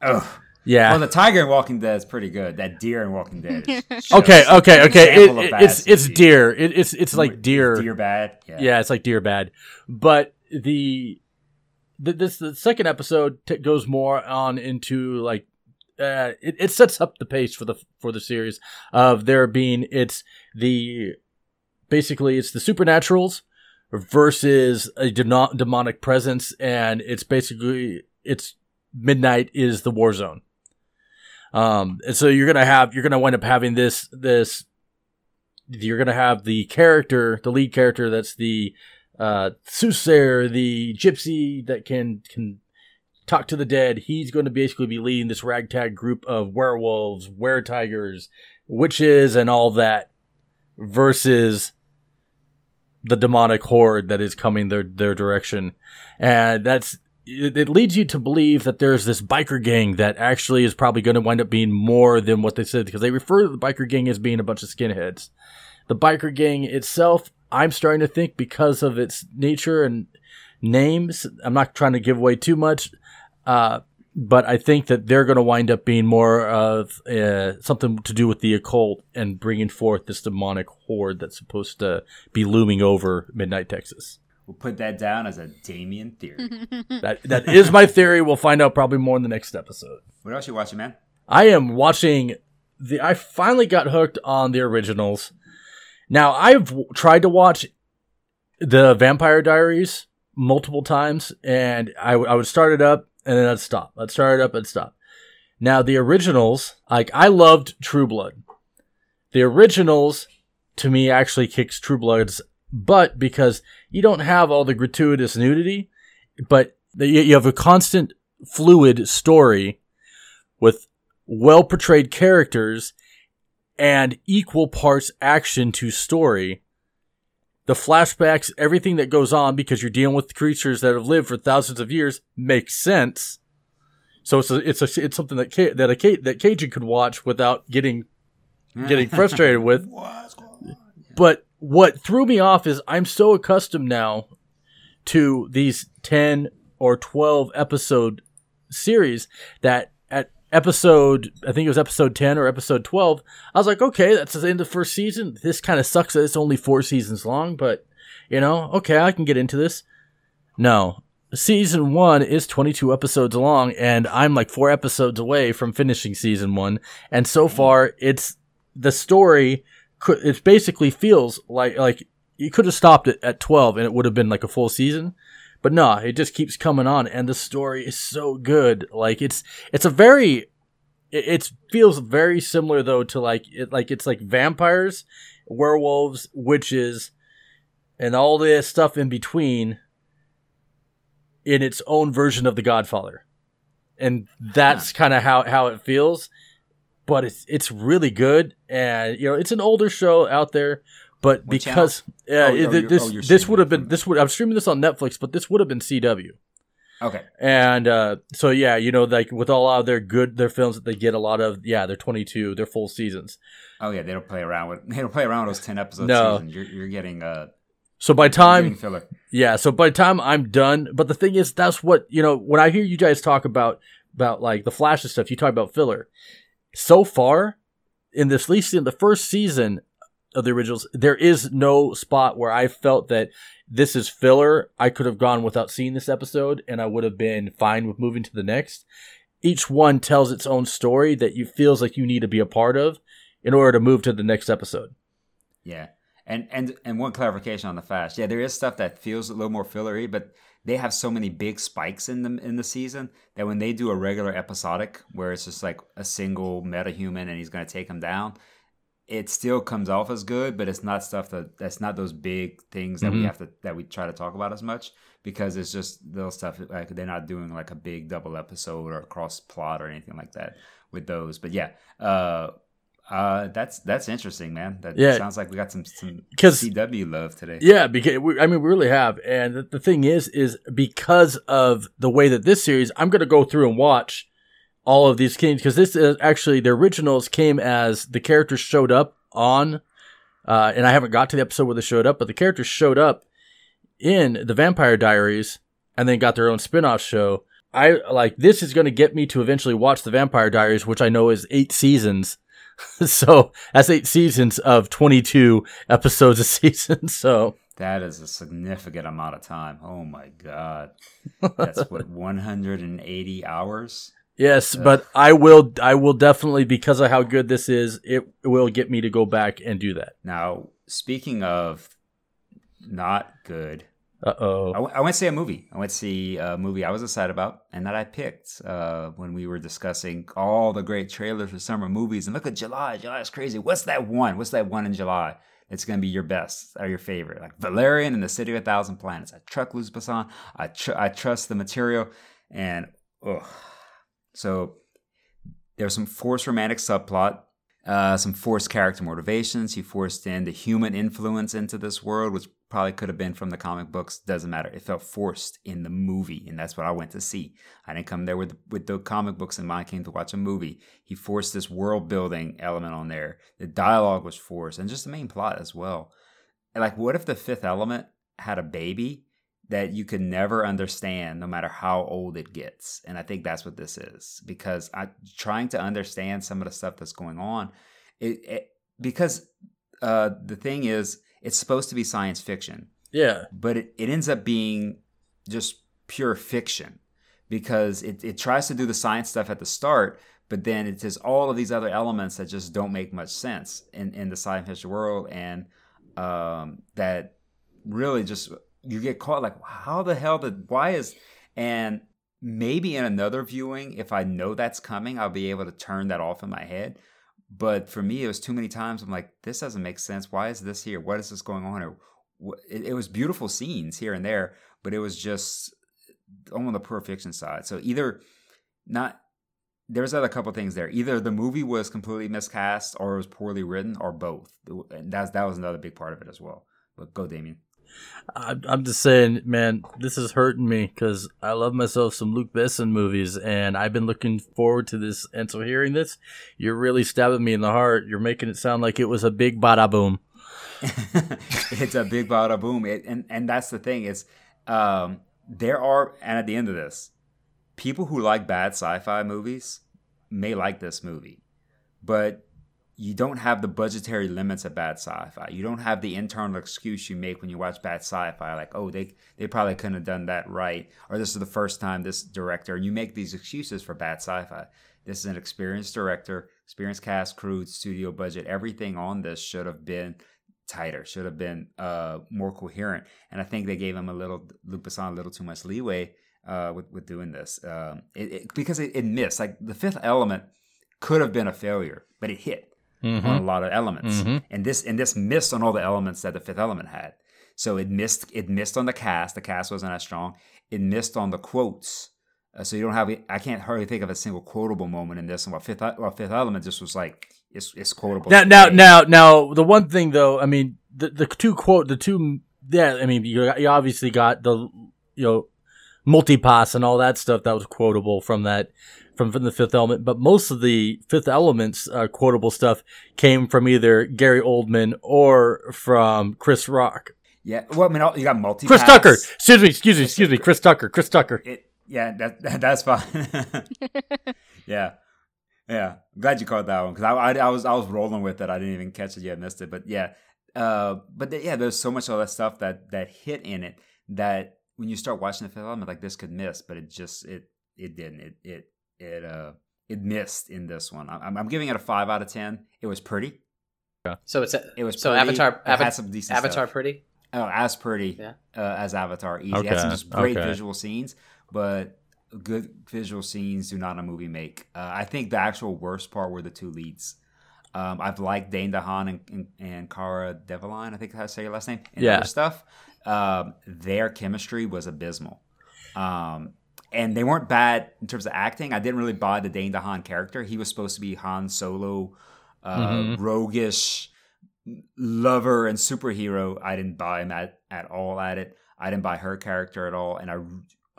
Oh, Yeah. well, the tiger in Walking Dead is pretty good. That deer in Walking Dead. Is okay. Okay. Okay. It, it- it's, it's deer. It, it's, it's like deer. Deer bad. Yeah. Yeah, it's like deer bad. But the, the this the second episode t- goes more on into like uh, it, it sets up the pace for the for the series of there being it's the basically it's the supernaturals versus a deno- demonic presence, and it's basically it's midnight is the war zone. Um, and so you're gonna have you're gonna wind up having this this you're gonna have the character, the lead character that's the uh soothsayer, the gypsy that can can talk to the dead. He's going to basically be leading this ragtag group of werewolves, were tigers, witches, and all that versus the demonic horde that is coming their their direction. And that's it, it leads you to believe that there's this biker gang that actually is probably going to wind up being more than what they said because they refer to the biker gang as being a bunch of skinheads. The biker gang itself, I'm starting to think because of its nature and names, I'm not trying to give away too much, uh, but I think that they're going to wind up being more of uh, something to do with the occult and bringing forth this demonic horde that's supposed to be looming over Midnight Texas. We'll put that down as a Damian theory. That that is my theory. We'll find out probably more in the next episode. what else you watching, man? I am watching the. I finally got hooked on the originals. Now I've w- tried to watch the Vampire Diaries multiple times, and I, w- I would start it up and then I'd stop. I'd start it up and stop. Now the originals, like I loved True Blood. The originals, to me, actually kicks True Blood's butt because you don't have all the gratuitous nudity, but the- you you have a constant fluid story with well portrayed characters and equal parts action to story. The flashbacks, everything that goes on because you're dealing with creatures that have lived for thousands of years makes sense. So it's a, it's a, it's something that that a that Cajun could watch without getting getting frustrated with. But what threw me off is I'm so accustomed now to these 10 or 12 episode series that at episode, I think it was episode 10 or episode 12, I was like, okay, that's the end of the first season. This kind of sucks that it's only four seasons long, but you know, okay, I can get into this. No. Season one is 22 episodes long, and I'm like four episodes away from finishing season one. And so mm-hmm. far, it's the story. Could- It basically feels like like you could have stopped it at 12, and it would have been like a full season. But no, it just keeps coming on, and the story is so good. Like it's it's a very it, it feels very similar though to like it like it's like vampires, werewolves, witches, and all this stuff in between in its own version of the Godfather. And that's kind of how, how it feels. But it's it's really good, and you know it's an older show out there. But What because uh, Oh, it- oh, this oh, this would have been this would I'm streaming this on Netflix, but this would have been CW. Okay. And uh, so yeah, you know, like with all of their good their films that they get a lot of, yeah, they're 22, they're full seasons. Oh yeah, they don't play around with they don't play around with those ten episodes. No. seasons. You're, you're getting uh So by time filler. Yeah, so by time I'm done, but the thing is, that's what you know. When I hear you guys talk about about like the Flash and stuff, you talk about filler. So far, in this, least in the first season of the originals, there is no spot where I felt that this is filler. I could have gone without seeing this episode, and I would have been fine with moving to the next. Each one tells its own story that you feels like you need to be a part of in order to move to the next episode. Yeah. And and and one clarification on the fast. Yeah, there is stuff that feels a little more fillery, but they have so many big spikes in them in the season that when they do a regular episodic where it's just like a single metahuman and he's going to take him down, it still comes off as good, but it's not stuff that that's not those big things that we Mhm. have to that we try to talk about as much because it's just little stuff like they're not doing like a big double episode or cross plot or anything like that with those. But yeah, uh uh, that's that's interesting, man. That Yeah. sounds like we got some some CW love today. Yeah, because we, I mean, we really have. And the, the thing is, is because of the way that this series, I'm going to go through and watch all of these games because this is actually the originals came as the characters showed up on, uh, and I haven't got to the episode where they showed up, but the characters showed up in the Vampire Diaries and then got their own spin-off show. I like this is going to get me to eventually watch the Vampire Diaries, which I know is eight seasons. so that's eight seasons of 22 episodes a season. So That is a significant amount of time. Oh my god, that's what 180 hours. Yes, Ugh. but I will. I will definitely because of how good this is. It will get me to go back and do that. Now, speaking of not good, Uh I, oh. w- I went to see a movie. I went to see a movie I was excited about and that I picked uh, when we were discussing all the great trailers for summer movies. And look at July. July is crazy. What's that one? What's that one in July? It's going to be your best or your favorite. Like Valerian and the City of a Thousand Planets. I trust Besson. I, tr- I trust the material. And, ugh. So there's some forced romantic subplot, uh, some forced character motivations. He forced in the human influence into this world, which probably could have been from the comic books. Doesn't matter. It felt forced in the movie, and that's what I went to see. I didn't come there with with the comic books in mind. I came to watch a movie. He forced this world building element on there. The dialogue was forced, and just the main plot as well. Like, what if the Fifth Element had a baby? that you could never understand no matter how old it gets and i think that's what this is because i trying to understand some of the stuff that's going on it, it because uh the thing is it's supposed to be science fiction Yeah. but it, it ends up being just pure fiction because it, it tries to do the science stuff at the start but then it has all of these other elements that just don't make much sense in, in the science fiction world and um, that really just you get caught like how the hell did why is and maybe in another viewing if i know that's coming i'll be able to turn that off in my head but for me it was too many times i'm like this doesn't make sense. Why is this here? What is this going on? It, it was beautiful scenes here and there but it was just on the pure fiction side. So either not there's other couple things there. Either the movie was completely miscast or it was poorly written or both. And that's that was another big part of it as well. But go damian I'm I'm just saying, man, this is hurting me because I love myself some Luc Besson movies, and I've been looking forward to this. And so, hearing this, you're really stabbing me in the heart. You're making it sound like it was a big bada boom. it's a big bada boom. It, and and that's the thing is, um, there are and at the end of this, people who like bad sci-fi movies may like this movie, but you don't have the budgetary limits of bad sci-fi. You don't have the internal excuse you make when you watch bad sci-fi, like, oh, they they probably couldn't have done that right, or this is the first time this director. And you make these excuses for bad sci-fi. This is an experienced director, experienced cast, crew, studio budget. Everything on this should have been tighter, should have been uh, more coherent. And I think they gave him a little, Luc Besson, a little too much leeway uh, with with doing this, um, it, it, because it, it missed. Like the Fifth Element could have been a failure, but it hit Mm-hmm. on a lot of elements, Mhm. and this and this missed on all the elements that the Fifth Element had. So it missed it missed on the cast. The cast wasn't as strong. It missed on the quotes. Uh, so you don't have. I can't hardly think of a single quotable moment in this. And what Fifth well, Fifth Element just was like it's it's quotable. Now, now, now, now, the one thing though, I mean, the the two quote, the two, yeah, I mean, you, you obviously got the, you know, multipass and all that stuff that was quotable from that, from, from the Fifth Element, but most of the Fifth Element's uh, quotable stuff came from either Gary Oldman or from Chris Rock, Yeah. Well, I mean, you got multi. Chris Tucker. Excuse me, excuse me, excuse me, Chris Tucker, Chris Tucker. It. Yeah. That, that that's fine. yeah. Yeah. I'm glad you caught that one because I, I I was I was rolling with it. I didn't even catch it yet. Missed it. But yeah. Uh. But th- yeah, there's so much of that stuff that that hit in it that when you start watching the film, like this could miss, but it just it it didn't. It it it uh it missed in this one. I'm, I'm giving it a five out of ten. It was pretty. Yeah. So it's It was so pretty. Avatar. It Ava- had some decent Avatar, stuff. pretty. Oh, as pretty Yeah. uh, as Avatar. Easy. It had some just great okay. visual scenes, but good visual scenes do not a movie make. Uh, I think the actual worst part were the two leads. Um, I've liked Dane DeHaan and, and, and Cara Delevingne. I think how to say your last name. And Yeah. other stuff. Um, their chemistry was abysmal. Um, and they weren't bad in terms of acting. I didn't really buy the Dane DeHaan character. He was supposed to be Han Solo, uh, Mhm. roguish lover and superhero. I didn't buy him at, at all at it. I didn't buy her character at all. And I,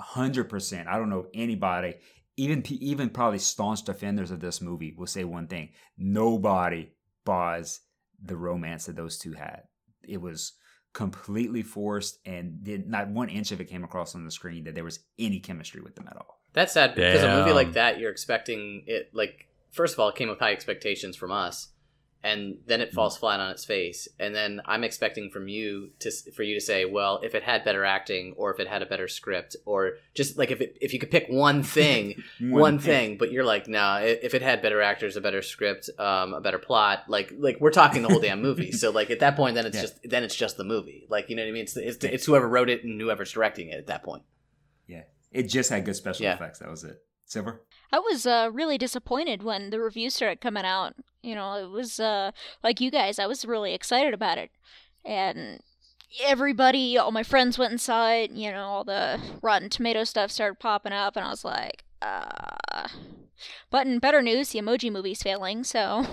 hundred percent, I don't know anybody, even even probably staunch defenders of this movie will say one thing: nobody buys the romance that those two had. It was completely forced, and did not one inch of it came across on the screen that there was any chemistry with them at all. That's sad because a movie like that, you're expecting it. Like, first of all, it came with high expectations from us, and then it falls flat on its face and then i'm expecting from you to for you to say well if it had better acting or if it had a better script or just like if it, if you could pick one thing one thing but you're like nah if it had better actors a better script um, a better plot like like we're talking the whole damn movie so like at that point then it's Yeah. just then it's just the movie like you know what i mean it's, it's, it's whoever wrote it and whoever's directing it at that point Yeah, it just had good special Yeah. effects. That was it. Silver. I was uh, really disappointed when the reviews started coming out. You know, it was uh, like you guys, I was really excited about it. And everybody, all my friends went and saw it. You know, all the Rotten Tomato stuff started popping up, and I was like, uh. But in better news, the emoji movie's failing, so.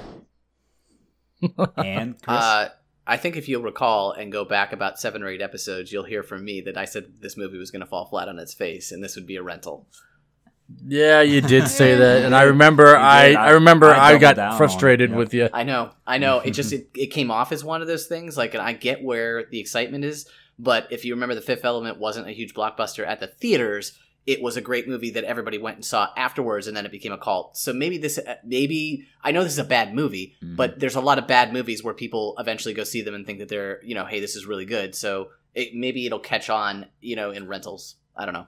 And Chris. Uh, I think if you'll recall and go back about seven or eight episodes, you'll hear from me that I said this movie was going to fall flat on its face and this would be a rental. Yeah, you did say that, and I remember I. I I- remember I I, doubled down got frustrated it, yeah. with you. I know, I know. It just it, it came off as one of those things. Like, and I get where the excitement is, but if you remember, The Fifth Element wasn't a huge blockbuster at the theaters. It was a great movie that everybody went and saw afterwards, and then it became a cult. So maybe this, maybe I know this is a bad movie, Mhm. but there's a lot of bad movies where people eventually go see them and think that they're, you know, hey, this is really good. So it, maybe it'll catch on, you know, in rentals. I don't know.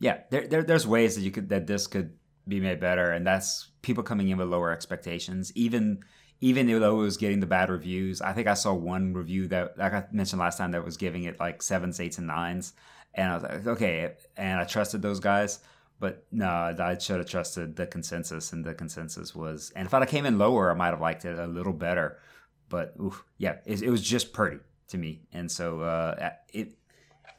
Yeah, there, there there's ways that you could that this could be made better, and that's people coming in with lower expectations. Even even though it was getting the bad reviews, I think I saw one review that like I mentioned last time that was giving it like sevens, eights, and nines, and I was like, okay, and I trusted those guys. But no, I should have trusted the consensus, and the consensus was. And if I came in lower, I might have liked it a little better. But oof, yeah, it, it was just pretty to me, and so uh, it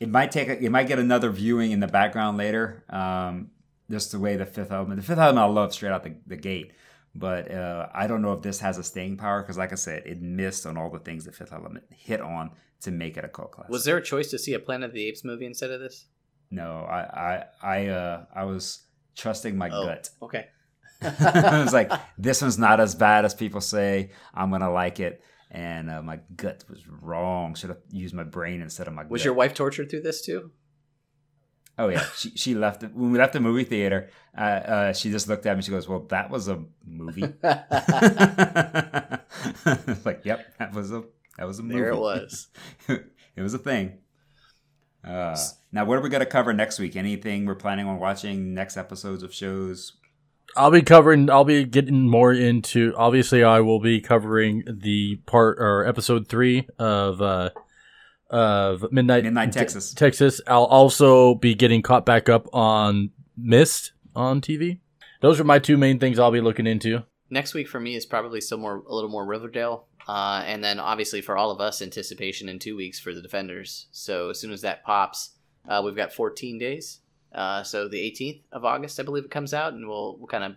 it might take a, it might get another viewing in the background later. Um, just the way the Fifth Element, the Fifth Element, I love straight out the, the gate. But uh, I don't know if this has a staying power because, like I said, it missed on all the things the Fifth Element hit on to make it a cult classic. Was there a choice to see a Planet of the Apes movie instead of this? No, I I I uh, I was trusting my Oh, gut. Okay. I was like, this one's not as bad as people say. I'm gonna like it, and uh, my gut was wrong. Should have used my brain instead of my. Gut Was gut. your wife tortured through this too? Oh yeah, she she left it when we left the movie theater. Uh, uh, she just looked at me. She goes, "Well, that was a movie." like, yep, that was a that was a movie. there it was. it was a thing. Uh, now, what are we going to cover next week? Anything we're planning on watching? Next episodes of shows? I'll be covering. I'll be getting more into. Obviously, I will be covering the part or episode three of uh of Midnight Midnight Te- Texas. Texas. I'll also be getting caught back up on Mist on TV. Those are my two main things I'll be looking into. Next week for me is probably still more a little more Riverdale, uh, and then obviously for all of us, anticipation in two weeks for the Defenders. So as soon as that pops, uh, we've got 14 days. Uh, so the 18th of August, I believe it comes out, and we'll we'll kind of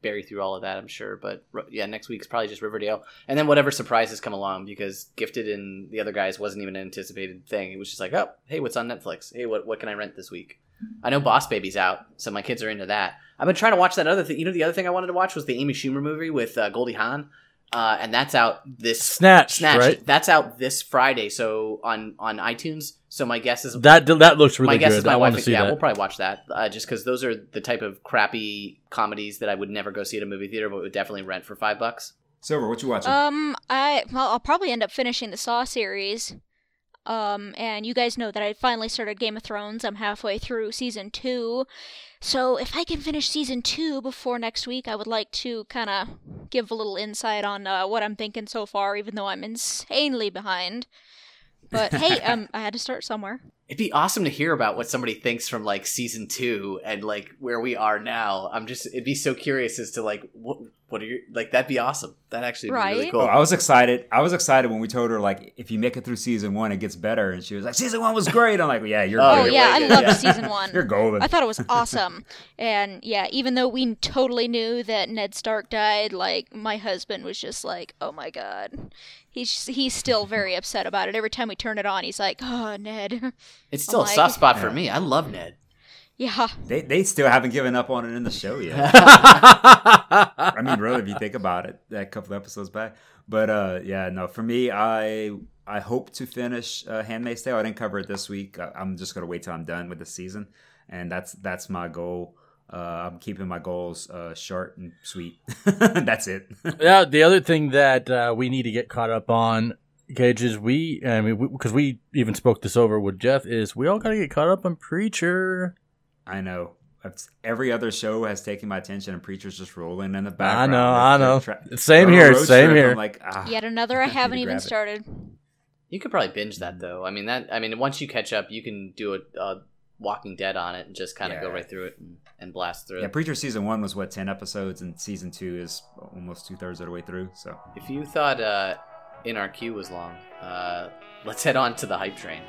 bury through all of that, I'm sure. But yeah, next week's probably just Riverdale, and then whatever surprises come along because Gifted and the other guys wasn't even an anticipated thing. It was just like, oh, hey, what's on Netflix? Hey, what what can I rent this week? I know Boss Baby's out, so my kids are into that. I've been trying to watch that other thing. You know, the other thing I wanted to watch was the Amy Schumer movie with uh, Goldie Hawn, uh, and that's out this Snatch, Snatched. right? That's out this Friday, so on on iTunes. So my guess is That that looks really my guess good. is my I wife. to see yeah, that. we'll probably watch that uh, just because those are the type of crappy comedies that I would never go see at a movie theater, but would definitely rent for five bucks. Silver, what you watching? Um, I well, I'll probably end up finishing the Saw series. Um, and you guys know that I finally started Game of Thrones. I'm halfway through season two, so if I can finish season two before next week, I would like to kind of give a little insight on uh, what I'm thinking so far, even though I'm insanely behind. But hey, um, I had to start somewhere. It'd be awesome to hear about what somebody thinks from like season two and like where we are now. I'm just, it'd be so curious as to like what what are your like that'd be awesome. That actually would be really Right? cool. Oh, I was excited. I was excited when we told her like, if you make it through season one, it gets better, and she was like, "Season one was great." I'm like, "Yeah, you're Oh, Oh, yeah, I good, loved yeah. season one. You're golden." I thought it was awesome. And yeah, even though we totally knew that Ned Stark died, like my husband was just like, "Oh my god." He's he's still very upset about it. Every time we turn it on, he's like, "Oh, Ned." it's still a like- soft spot for me. I love Ned. Yeah. they they still haven't given up on it in the show yet. I mean, really, if you think about it, that couple episodes back. But uh, yeah, no, for me, I I hope to finish uh, Handmaid's Tale. I didn't cover it this week. I, I'm just gonna wait till I'm done with the season, and that's that's my goal. Uh, I'm keeping my goals uh, short and sweet. That's it. yeah, the other thing that uh, we need to get caught up on, Gage, is we, I mean, because we, we even spoke this over with Jeff, is we all got to get caught up on Preacher. I know. It's, every other show has taken my attention, and Preacher's just rolling in the background. I know, I know. tra- Same here, same trip, here. I'm like, ah, Yet another I haven't even started. You could probably binge that though. I mean that. I mean once you catch up, you can do a, a Walking Dead on it and just kind of go right through it and, and blast through Yeah, it. Preacher season one was what ten episodes, and season two is almost two thirds of the way through. So If you thought uh, in our queue was long, uh, let's head on to the hype train.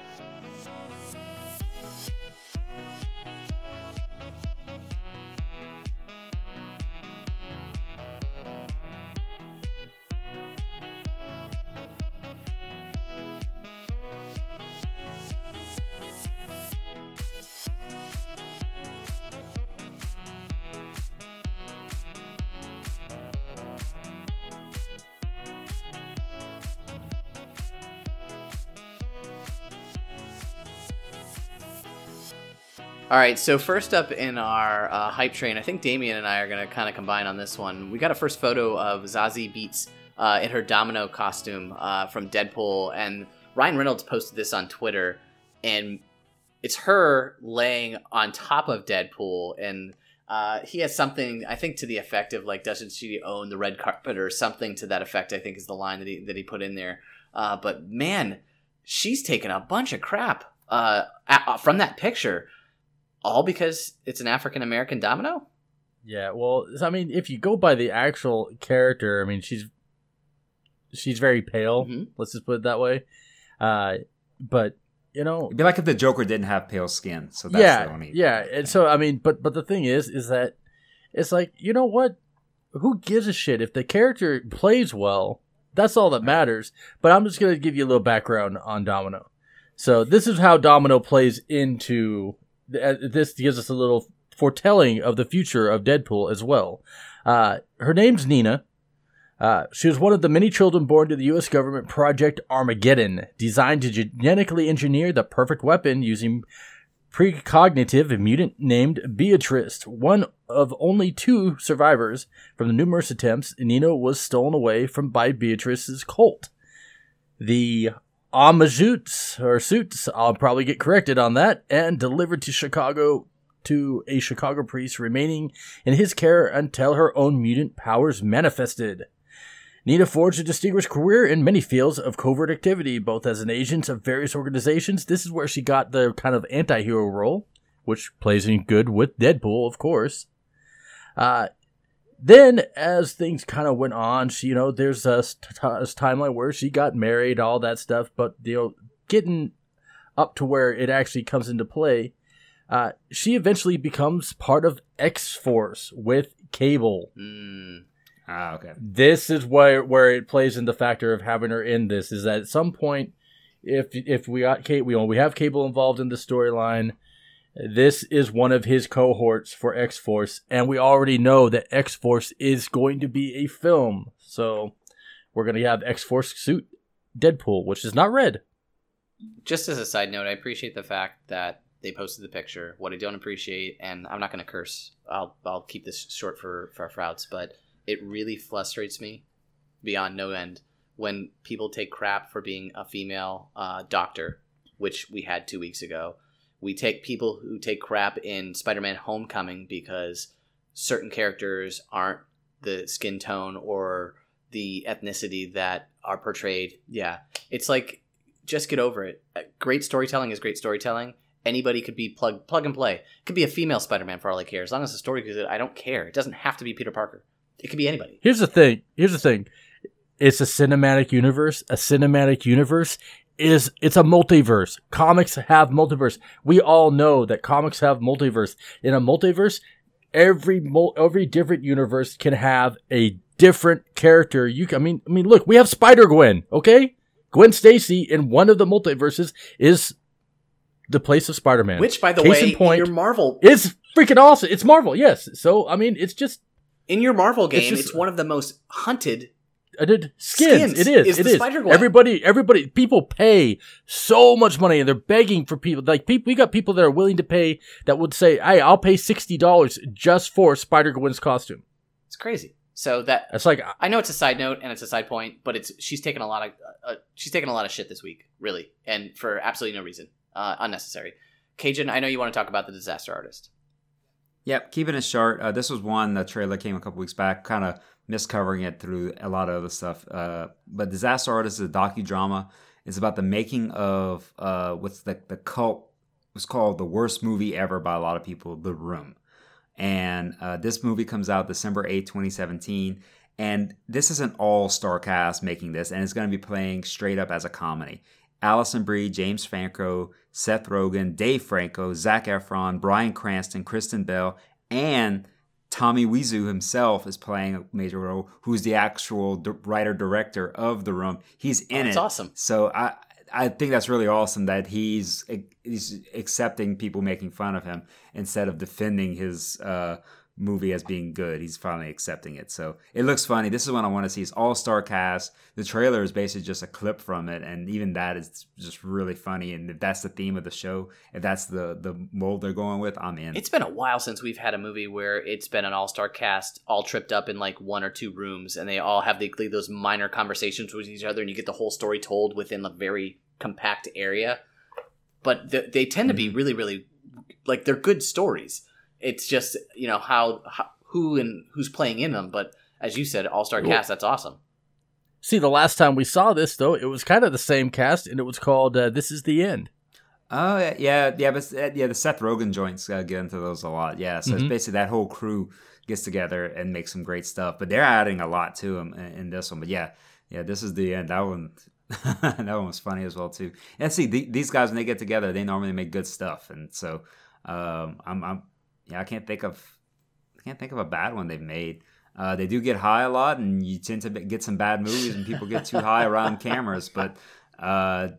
All right, so first up in our uh, hype train, I think Damian and I are going to kind of combine on this one. We got a first photo of Zazie Beetz uh, in her domino costume uh, from Deadpool, and Ryan Reynolds posted this on Twitter, and it's her laying on top of Deadpool, and uh, he has something I think to the effect of like, "Doesn't she own the red carpet?" or something to that effect. I think is the line that he that he put in there. Uh, but man, she's taken a bunch of crap uh, from that picture all because it's an African American domino? Yeah, well, I mean, if you go by the actual character, I mean, she's she's very pale. Mhm. Let's just put it that way. Uh, but you know, it'd be like if the Joker didn't have pale skin. So that's yeah, the only. yeah. And so, I mean, but but the thing is, is that it's like you know what? Who gives a shit if the character plays well? That's all that matters. But I'm just gonna give you a little background on Domino. So this is how Domino plays into. Uh, This gives us a little foretelling of the future of Deadpool as well. Uh, her name's Nina. Uh, she was one of the many children born to the U.S. government Project Armageddon, designed to genetically engineer the perfect weapon using precognitive mutant named Beatrice. One of only two survivors from the numerous attempts, Nina was stolen away from by Beatrice's cult. The Amazoots, or Suits, I'll probably get corrected on that, and delivered to Chicago to a Chicago priest remaining in his care until her own mutant powers manifested. Nita forged a distinguished career in many fields of covert activity, both as an agent of various organizations. This is where she got the kind of anti hero role, which plays in good with Deadpool, of course. Uh, then, as things kind of went on, she, you know, there's a, a timeline where she got married, all that stuff, but, you know, getting up to where it actually comes into play, uh, she eventually becomes part of X Force with Cable. Mm, Ah, okay. This is where where it plays in the factor of having her in this is that at some point, if if we got Kate, we we have Cable involved in the storyline. This is one of his cohorts for X Force, and we already know that X Force is going to be a film. So we're gonna have X Force suit Deadpool, which is not red. just as a side note, I appreciate the fact that they posted the picture. What I don't appreciate, and I'm not going to curse. I'll I'll keep this short for for our frauds, but it really frustrates me beyond no end when people take crap for being a female uh, doctor, which we had two weeks ago. We take people who take crap in Spider-Man: Homecoming because certain characters aren't the skin tone or the ethnicity that are portrayed. Yeah, it's like just get over it. Uh, Great storytelling is great storytelling. Anybody could be plug plug and play. It could be a female Spider-Man for all I care. As long as the story good, I don't care. It doesn't have to be Peter Parker. It could be anybody. Here's the thing. Here's the thing. It's a cinematic universe. A cinematic universe is it's a multiverse. Comics have multiverse. We all know that comics have multiverse. In a multiverse, every mul- every different universe can have a different character. You can, I mean I mean look, we have Spider Gwen, okay? Gwen Stacy in one of the multiverses is the place of Spider-Man. Which, by the Case way, in point, your Marvel is freaking awesome. It's Marvel, yes. So I mean, it's just in your Marvel game, It's it's, one of the most hunted I did skins. Skins It is. is it is. Everybody, everybody, people pay so much money, and they're begging for people. Like people, we got people that are willing to pay that would say, "Hey, I'll pay sixty dollars just for Spider Gwen's costume." It's crazy. So that It's like I know it's a side note and it's a side point, but it's she's taken a lot of uh, she's taken a lot of shit this week, really, and for absolutely no reason, uh, unnecessary. Cajun, I know you want to talk about the disaster artist. Yep, keeping it short. Uh, this was one the trailer came a couple weeks back, kind of miscovering it through a lot of other stuff. Uh, but Disaster Artist is a docudrama. It's about the making of uh, what's the the cult was called the worst movie ever by a lot of people, The Room. And uh, this movie comes out December 8, 2017. And this is an all star cast making this, and it's going to be playing straight up as a comedy. Alison Brie, James Franco, Seth Rogen, Dave Franco, Zac Efron, Bryan Cranston, Kristen Bell, and Tommy Wiseau himself is playing a major role. Who's the actual writer director of The Room? He's in That's it. awesome. So I I think that's really awesome that he's he's accepting people making fun of him instead of defending his uh, movie as being good. He's finally accepting it. So it looks funny. This is what I want to see. It's all star cast. The trailer is basically just a clip from it, and even that is just really funny. And if that's the theme of the show, if that's the the mold they're going with, I'm in. It's been a while since we've had a movie where it's been an all star cast all tripped up in like one or two rooms, and they all have the, those minor conversations with each other, and you get the whole story told within a very compact area. But th- they tend to be mm-hmm. really, really like they're good stories. It's just you know how, how who and who's playing in them. But as you said, all star Cool. cast. That's awesome. see the last time we saw this though, it was kind of the same cast, and it was called uh, "This Is the End." Oh yeah, yeah, yeah, but uh, yeah, the Seth Rogen joints uh, get into those a lot. Yeah, so it's Mhm. basically that whole crew gets together and makes some great stuff. But they're adding a lot to them in, in this one. But yeah, yeah, this is the end. That one, that one was funny as well too. And see, the, these guys when they get together, they normally make good stuff. And so, um, I'm, I'm, yeah, I can't think of, I can't think of a bad one they've made. Uh, they do get high a lot, and you tend to get some bad movies, and people get too high around cameras. But uh,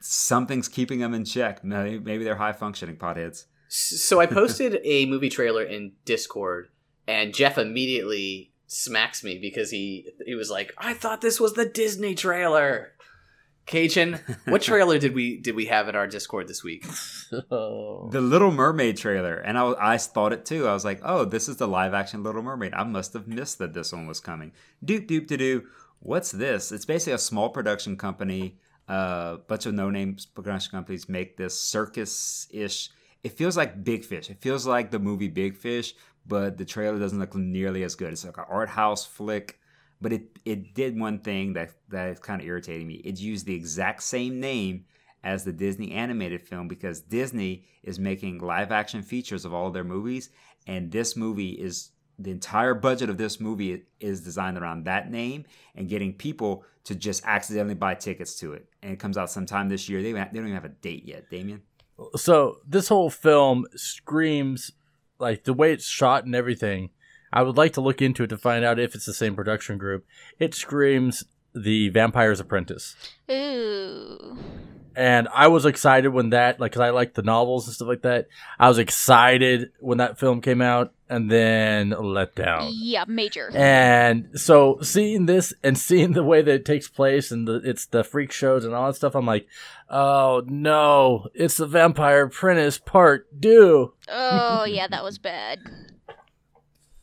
something's keeping them in check. Maybe, maybe they're high functioning potheads. So I posted a movie trailer in Discord, and Jeff immediately smacks me because he he was like, "I thought this was the Disney trailer." Cajun, what trailer did we did we have in our Discord this week? Oh. The Little Mermaid trailer, and I, I thought it too. I was like, "Oh, this is the live action Little Mermaid." I must have missed that this one was coming. Doop doop to doo. What's this? It's basically a small production company. A uh, bunch of no name production companies make this circus ish. It feels like Big Fish. It feels like the movie Big Fish, but the trailer doesn't look nearly as good. It's like an art house flick, but it it did one thing that that is kind of irritating me. It used the exact same name as the Disney animated film because Disney is making live action features of all of their movies, and this movie is the entire budget of this movie is designed around that name and getting people to just accidentally buy tickets to it. And it comes out sometime this year. They, they don't even have a date yet, Damian. So this whole film screams like the way it's shot and everything. I would like to look into it to find out if it's the same production group. It screams the Vampire's Apprentice. Ooh. and I was excited when that, like, cause I like the novels and stuff like that. I was excited when that film came out, and then let down. Yeah, major. And so seeing this and seeing the way that it takes place and the, it's the freak shows and all that stuff, I'm like, oh no, it's the Vampire Apprentice Part Two. Oh, yeah, that was bad.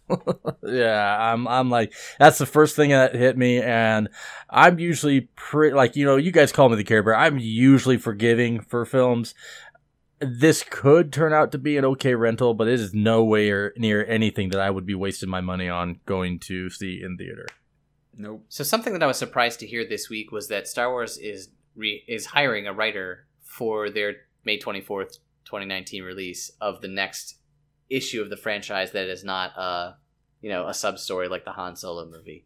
yeah, I'm I'm like that's the first thing that hit me, and I'm usually pretty like you know you guys call me the Care Bear. I'm usually forgiving for films. This could turn out to be an okay rental, but it is nowhere near anything that I would be wasting my money on going to see in theater. Nope. So something that I was surprised to hear this week was that Star Wars is re- is hiring a writer for their May twenty fourth, twenty nineteen release of the next issue of the franchise that is not a you know a sub story like the Han Solo movie.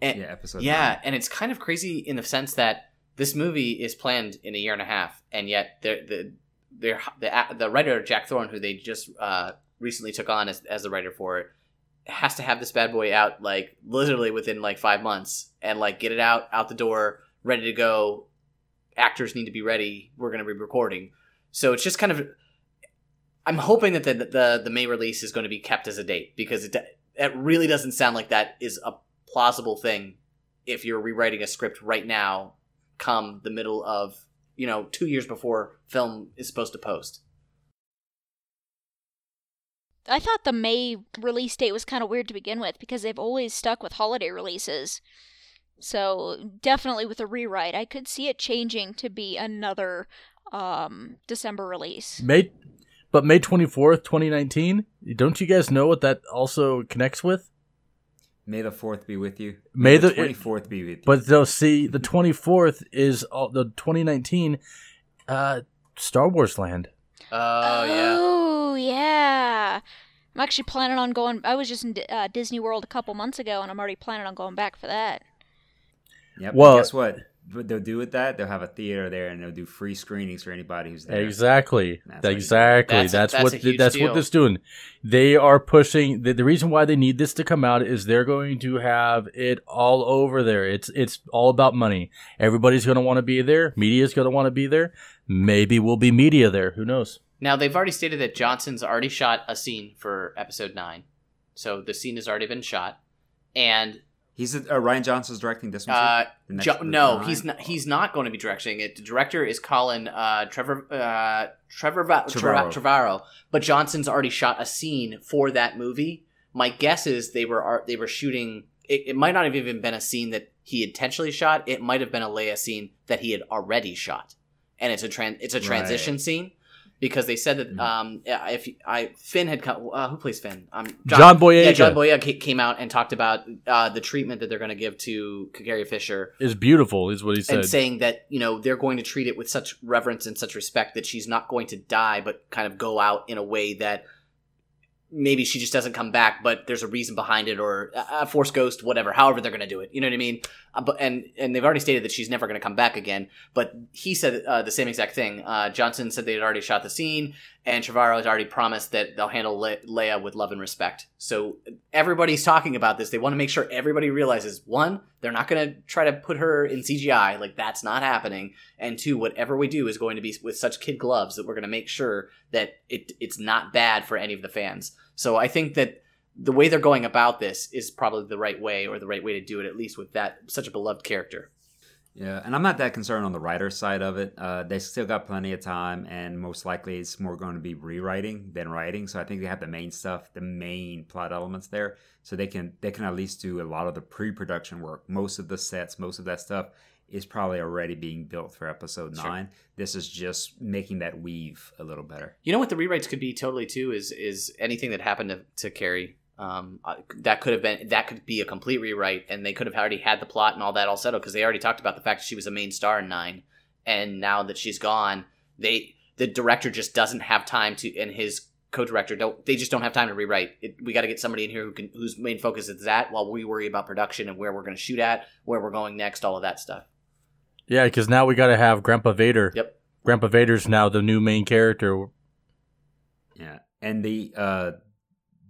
And, Yeah, episode. yeah, nine. and it's kind of crazy in the sense that this movie is planned in a year and a half, and yet they're, the the the writer Jack Thorne, who they just uh, recently took on as, as the writer for it, has to have this bad boy out like literally within like five months, and like get it out out the door, ready to go. Actors need to be ready. We're going to be recording, so it's just kind of. I'm hoping that the, the the May release is going to be kept as a date because it it really doesn't sound like that is a plausible thing if you're rewriting a script right now, come the middle of you know two years before film is supposed to post. I thought the May release date was kind of weird to begin with because they've always stuck with holiday releases. So definitely with a rewrite, I could see it changing to be another um, December release. May, but May twenty fourth, twenty nineteen. Don't you guys know what that also connects with? May the fourth be with you. May the- twenty fourth be with you. But they'll see the twenty fourth is all, the twenty nineteen, uh, Star Wars Land. Oh yeah. Oh yeah. I'm actually planning on going. I was just in uh, Disney World a couple months ago, and I'm already planning on going back for that. Yep. Well- Well, guess what? What they'll do with that? They'll have a theater there, and they'll do free screenings for anybody who's there. Exactly. That's how you do exactly. That's That's, that's what a huge that's deal. what this doing. They are pushing the, the reason why they need this to come out is they're going to have it all over there. It's it's all about money. Everybody's going to want to be there. Media's going to want to be there. Maybe we'll be media there. Who knows? Now they've already stated that Johnson's already shot a scene for episode nine, so the scene has already been shot, and He's uh, Rian Johnson's directing this one. uh, Jo- no, he's not. He's not going to be directing it. The director is Colin uh, Trevor uh, Trevor Va- Trevorrow. Trevorrow. But Johnson's already shot a scene for that movie. My guess is they were they were shooting. It, it might not have even been a scene that he intentionally shot. It might have been a Leia scene that he had already shot, and it's a tran- it's a transition Right. scene because they said that Mhm. um if I Finn had come uh, who plays Finn um John Boyega. yeah John Boyega came out and talked about uh, the treatment that they're going to give to Carrie Fisher Is beautiful, is what he said. and saying that you know they're going to treat it with such reverence and such respect that she's not going to die but kind of go out in a way that maybe she just doesn't come back but there's a reason behind it or a force ghost whatever however they're going to do it. You know what i mean? Uh, but and and they've already stated that she's never going to come back again but he said uh, the same exact thing. Uh, johnson said they had already shot the scene and Trevorrow has already promised that they'll handle Le- Leia with love and respect. So everybody's talking about this. They want to make sure everybody realizes one, they're not going to try to put her in CGI, like that's not happening. And two, whatever we do is going to be with such kid gloves that we're going to make sure that it it's not bad for any of the fans. So I think that the way they're going about this is probably the right way or the right way to do it, at least with that such a beloved character. Yeah, and I'm not that concerned on the writer side of it. Uh, they still got plenty of time, and most likely it's more going to be rewriting than writing. So I think they have the main stuff, the main plot elements there, so they can they can at least do a lot of the pre-production work. Most of the sets, most of that stuff is probably already being built for episode Sure. nine. This is just making that weave a little better. You know what the rewrites could be totally too is is anything that happened to, to Carrie. Um, uh, that could have been that could be a complete rewrite, and they could have already had the plot and all that all settled because they already talked about the fact that she was a main star in nine, and now that she's gone, they the director just doesn't have time to, and his co-director don't they just don't have time to rewrite. It, we got to get somebody in here who can whose main focus is that, while we worry about production and where we're going to shoot at, where we're going next, all of that stuff. yeah, because now we got to have Grandpa Vader. Yep. Grandpa Vader's now the new main character. Yeah, and the uh,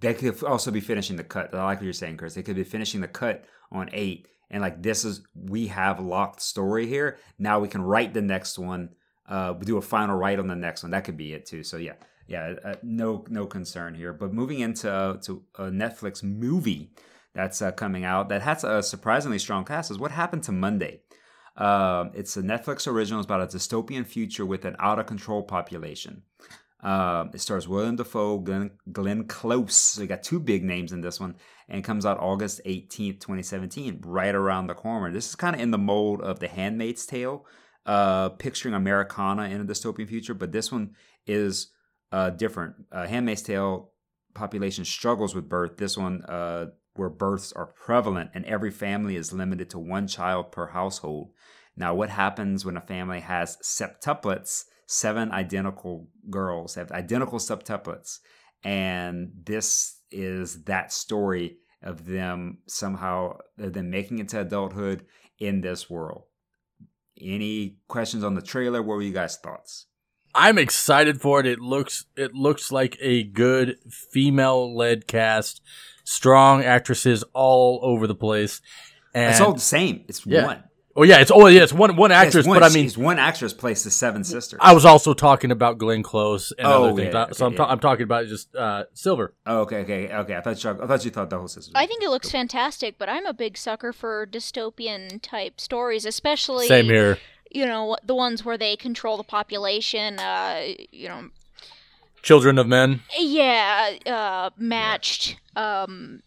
they could also be finishing the cut. I like what you're saying, Chris. They could be finishing the cut on eight, and like this is we have locked story here. Now we can write the next one. Uh, do a final write on the next one. That could be it too. So yeah, yeah, uh, no no concern here. But moving into uh, to a Netflix movie that's uh, coming out that has a surprisingly strong cast is what happened to Monday. Um, it's a Netflix original. It's about a dystopian future with an out of control population. Um, it stars William Dafoe, Glenn, Glenn Close. So you got two big names in this one, and comes out August 18th, 2017, right around the corner. This is kind of in the mold of The Handmaid's Tale, uh, picturing Americana in a dystopian future, but this one is uh, different. Uh, Handmaid's Tale population struggles with birth. This one, uh, where births are prevalent and every family is limited to one child per household. Now, what happens when a family has septuplets? Seven identical girls have identical septuplets, and this is that story of them somehow of them making it to adulthood in this world. Any questions on the trailer? What were you guys' thoughts? I'm excited for it. It looks it looks like a good female led cast, strong actresses all over the place. And it's all the same. It's Yeah. one. Oh yeah, it's oh yeah, it's one one actress, Yes, one, but I mean, one actress plays the seven sisters. I was also talking about Glenn Close and Oh, other things. yeah, Uh, so I'm, ta- yeah. I'm talking about just uh, Silver. Oh, okay, okay, okay. I thought you, I thought you thought the whole sisters. I think it looks fantastic, but I'm a big sucker for dystopian type stories, especially Same here. you know the ones where they control the population. Uh, you know, Children of Men. yeah, uh, matched, um,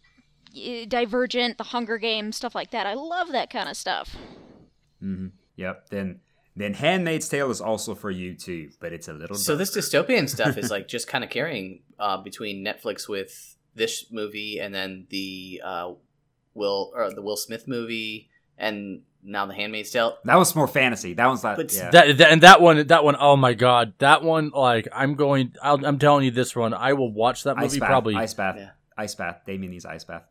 Divergent, The Hunger Games, stuff like that. I love that kind of stuff. Hmm Yep. Then then Handmaid's Tale is also for you too, but it's a little. So this dystopian stuff is like just kind of carrying uh, between Netflix with this movie and then the uh, Will or the Will Smith movie and now the Handmaid's Tale. that was more fantasy. That one's like But yeah. That, that and that one, that one, oh my god, that one! Like I'm going, I'll, I'm telling you, this one, I will watch that Ice movie bath, probably. ice bath, Yeah. ice bath. Damien needs ice bath.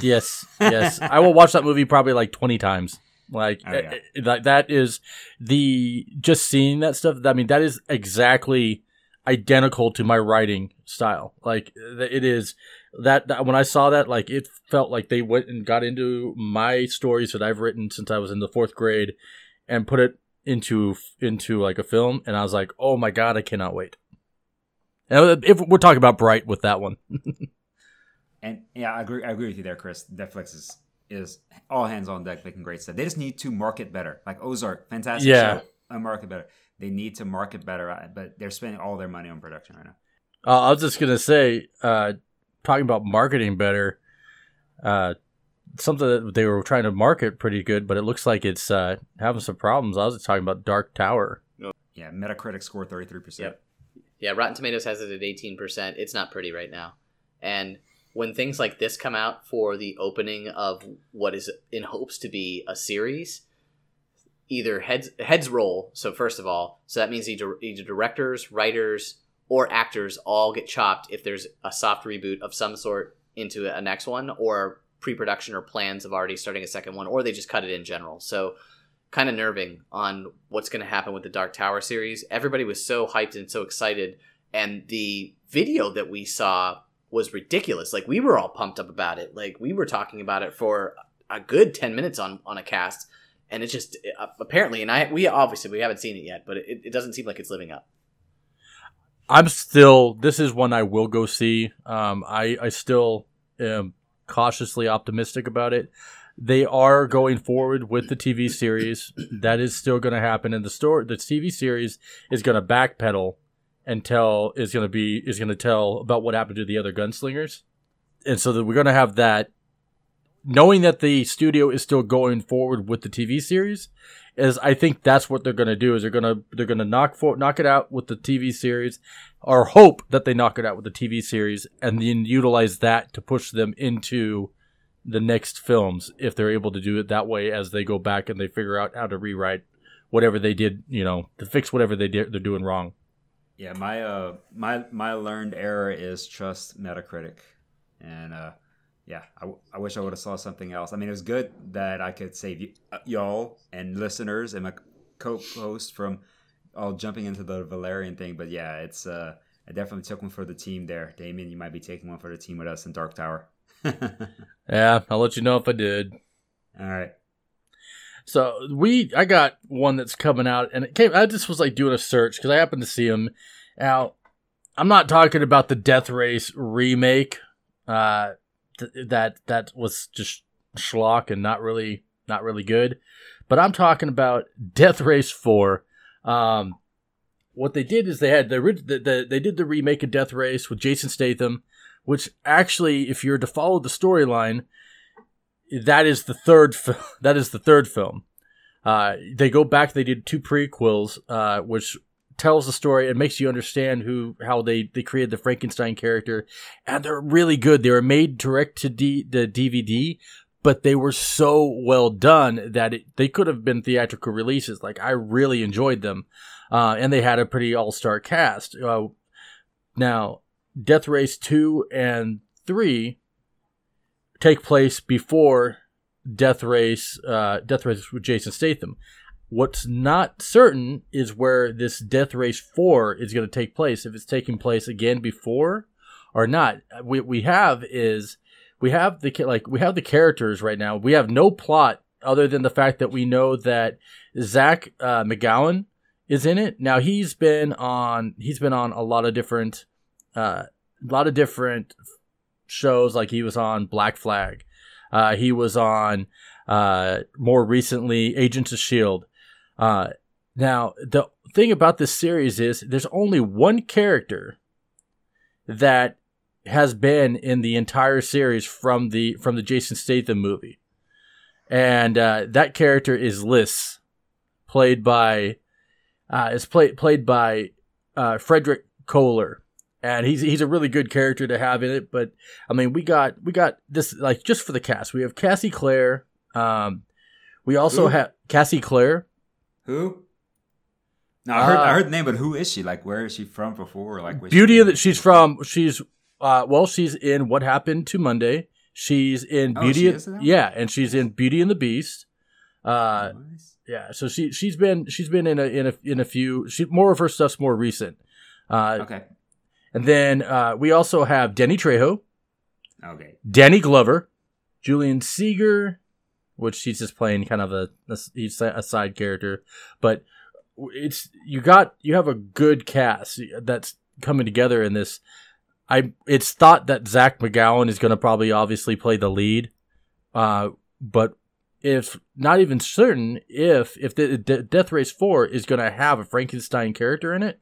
Yes, yes, I will watch that movie probably like twenty times. Like Oh, yeah. eh, eh, that, that is the just seeing that stuff. I mean, that is exactly identical to my writing style. Like th- it is that, that when I saw that, like it felt like they went and got into my stories that I've written since I was in the fourth grade and put it into into like a film, and I was like, oh my god, I cannot wait. And if we're talking about Bright with that one, And yeah, I agree. I agree with you there, Chris. Netflix is is all hands on deck making great stuff. They just need to market better. Like Ozark, fantastic Yeah. show. Market better. They need to market better, uh, but they're spending all their money on production right now. Uh, I was just gonna say, uh, talking about marketing better, uh, something that they were trying to market pretty good, but it looks like it's uh, having some problems. I was talking about Dark Tower. Yeah, Metacritic score thirty three percent. Yeah, Rotten Tomatoes has it at 18%. It's not pretty right now. And when things like this come out for the opening of what is in hopes to be a series, either heads heads roll. So first of all, so that means either, either directors, writers, or actors all get chopped if there's a soft reboot of some sort into a next one, or pre-production or plans of already starting a second one, or they just cut it in general. So kind of nerving on what's going to happen with the Dark Tower series. Everybody was so hyped and so excited, and the video that we saw was ridiculous. Like we were all pumped up about it. Like we were talking about it for a good ten minutes on on a cast, and it just uh, apparently, and I we obviously we haven't seen it yet, but it, it doesn't seem like it's living up. I'm still. This is one I will go see. Um, I I still am cautiously optimistic about it. They are going forward with the TV series. that is still going to happen, and the story, the TV series, is going to backpedal and tell is going to be is going to tell about what happened to the other gunslingers, and so that we're going to have that. Knowing that the studio is still going forward with the TV series, is I think that's what they're going to do. Is they're going to they're going to knock for knock it out with the TV series, or hope that they knock it out with the TV series, and then utilize that to push them into the next films if they're able to do it that way as they go back and they figure out how to rewrite whatever they did, you know, to fix whatever they did they're doing wrong. Yeah, my uh my my learned error is trust Metacritic, and uh yeah, I, w- I wish I would have saw something else. I mean, it was good that I could save you, uh, y'all and listeners and my co-host from all jumping into the Valerian thing. But yeah, it's uh I definitely took one for the team there, Damian. You might be taking one for the team with us in Dark Tower. Yeah, I'll let you know if I did. right. So we, I got one that's coming out, and it came. I just was like doing a search because I happened to see him. Now, I'm not talking about the Death Race remake. Uh, th- that that was just schlock and not really not really good. But I'm talking about Death Race Four. Um, what they did is they had the, the, the they did the remake of Death Race with Jason Statham, which actually, if you're to follow the storyline, that is the third fi- that is the third film. Uh, they go back. They did two prequels, uh, which tells the story and makes you understand who how they they created the Frankenstein character, and they're really good. They were made direct to D, the DVD, but they were so well done that it, they could have been theatrical releases. Like I really enjoyed them, uh, and they had a pretty all star cast. Uh, now, Death Race two and three take place before Death Race, uh, Death Race with Jason Statham. What's not certain is where this Death Race Four is going to take place. If it's taking place again before or not. We we have is we have the like we have the characters right now. We have no plot other than the fact that we know that Zach uh, McGowan is in it. Now he's been on he's been on a lot of different uh, a lot of different shows. Like he was on Black Flag, uh, he was on uh, more recently Agents of Shield. Uh, now the thing about this series is there's only one character that has been in the entire series from the from the Jason Statham movie, and uh, that character is Lists, played by uh, is played played by uh, Frederick Koehler, and he's he's a really good character to have in it. But I mean, we got we got this like just for the cast. We have Cassie Clare. Um, we also have Cassie Clare. Who? No, I heard, I Uh, heard the name, but who is she? Like, where is she from before? Like, Beauty of the, she's from she's uh well she's in What Happened to Monday. She's in Oh, Beauty she yeah, and she's in Beauty and the Beast. Uh Nice. yeah, so she she's been she's been in a in a in a few she more of her stuff's more recent. Uh Okay. And then uh we also have Danny Trejo, Okay. Danny Glover, Julian Seeger, which he's just playing kind of a, a he's a side character, but it's you got you have a good cast that's coming together in this. I it's thought that Zach McGowan is going to probably obviously play the lead, uh, but if not even certain if if the De- Death Race Four is going to have a Frankenstein character in it.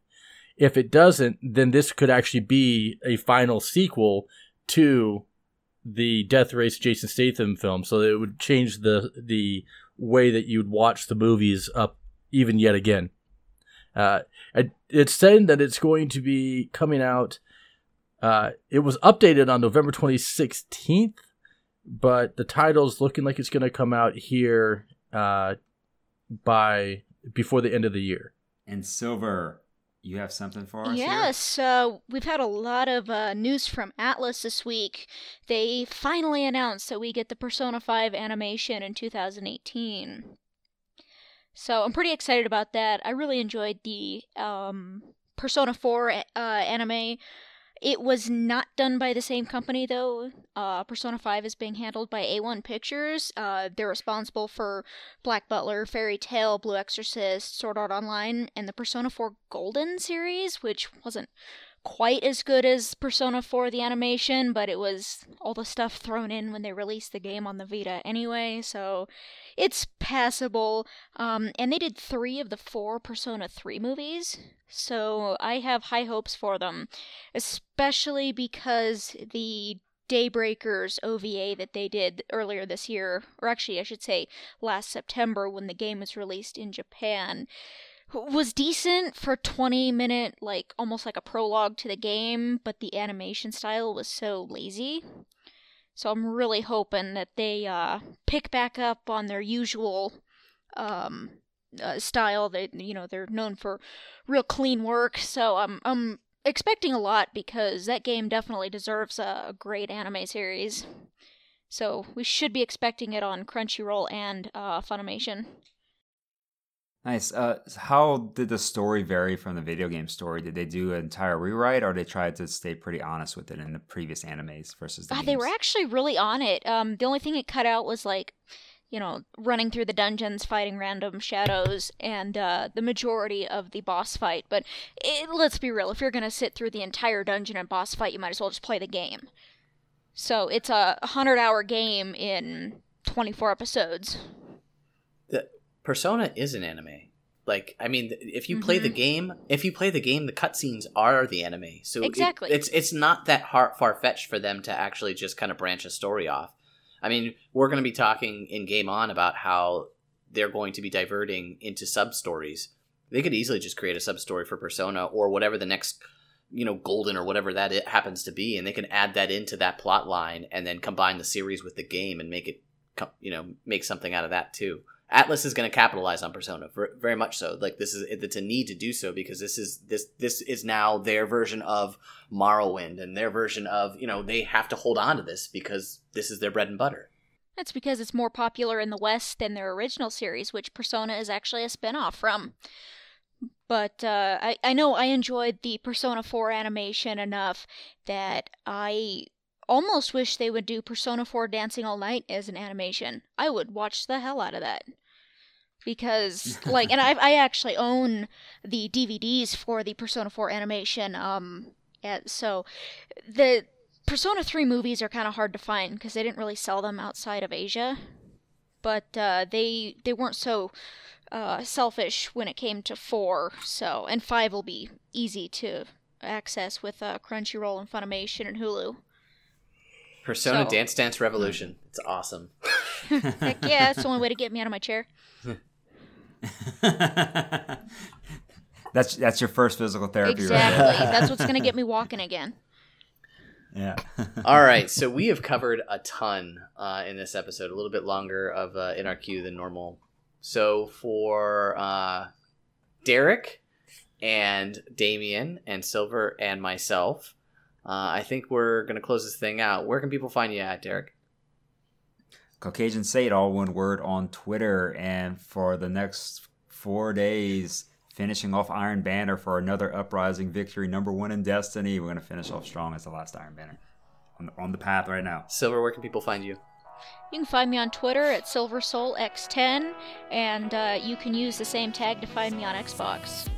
If it doesn't, then this could actually be a final sequel to the Death Race Jason Statham film, so it would change the the way that you'd watch the movies up even yet again. Uh, it, it's said that it's going to be coming out. Uh, it was updated on November twenty sixteenth, but the title's looking like it's going to come out here uh, by before the end of the year. And Silver, you have something for us? Yes, uh, we've had a lot of uh, news from Atlus this week. They finally announced that we get the Persona 5 animation in 2018. So I'm pretty excited about that. I really enjoyed the um, Persona 4 uh, anime. It was not done by the same company though. Uh, Persona 5 is being handled by A1 Pictures. Uh, they're responsible for Black Butler, Fairy Tail, Blue Exorcist, Sword Art Online, and the Persona 4 Golden series, which wasn't quite as good as Persona 4 the animation, but it was all the stuff thrown in when they released the game on the Vita anyway, so it's passable. Um, and they did three of the four Persona 3 movies, so I have high hopes for them, especially because the Daybreakers OVA that they did earlier this year, or actually, I should say last September when the game was released in Japan, was decent for 20 minute like almost like a prologue to the game but the animation style was so lazy. So i'm really hoping that they uh pick back up on their usual um uh, style that you know they're known for real clean work. So i'm i'm expecting a lot because that game definitely deserves a, a great anime series. So we should be expecting it on crunchyroll and uh funimation Nice. Uh, how did the story vary from the video game story? Did they do an entire rewrite, or they tried to stay pretty honest with it in the previous animes versus the Uh, they were actually really on it. Um, the only thing it cut out was like, you know, running through the dungeons, fighting random shadows, and uh, the majority of the boss fight. But it, let's be real: if you're gonna sit through the entire dungeon and boss fight, you might as well just play the game. So it's a hundred-hour game in twenty-four episodes. Persona is an anime. Like, I mean, if you play the Mhm. game, if you play the game, the cutscenes are the anime. So it- Exactly. it's it's not that far fetched for them to actually just kind of branch a story off. I mean, we're going to be talking in Game On about how they're going to be diverting into sub stories. They could easily just create a sub story for Persona or whatever the next, you know, Golden or whatever that it happens to be, and they can add that into that plot line and then combine the series with the game and make it, you know, make something out of that too. Atlus is going to capitalize on Persona very much so. Like this is it's a need to do so because this is this this is now their version of Morrowind and their version of you know they have to hold on to this because this is their bread and butter. That's because it's more popular in the West than their original series, which Persona is actually a spin off from. But uh, I, I know I enjoyed the Persona 4 animation enough that I almost wish they would do Persona 4 Dancing All Night as an animation. I would watch the hell out of that. Because like and I I actually own the DVDs for the Persona 4 animation um and so the Persona 3 movies are kind of hard to find because they didn't really sell them outside of Asia. But uh, they they weren't so uh, selfish when it came to 4, so and 5 will be easy to access with uh, Crunchyroll and Funimation and Hulu. Persona So- Dance Dance Revolution. It's awesome. Heck yeah, that's the only way to get me out of my chair. that's that's your first physical therapy, Exactly. right That's what's gonna get me walking again. Yeah. All right, so we have covered a ton uh, in this episode, a little bit longer of uh, in our queue than normal. So for uh, Derek and Damian and Silver and myself, uh, I think we're gonna close this thing out. Where can people find you at, Derek? Caucasian Sate, all one word on Twitter. And for the next four days, finishing off Iron Banner for another uprising victory, number one in Destiny. We're going to finish off strong as the last Iron Banner. On the, on the path right now. Silver, where can people find you? You can find me on Twitter at SilverSoulX10, and uh, you can use the same tag to find me on Xbox.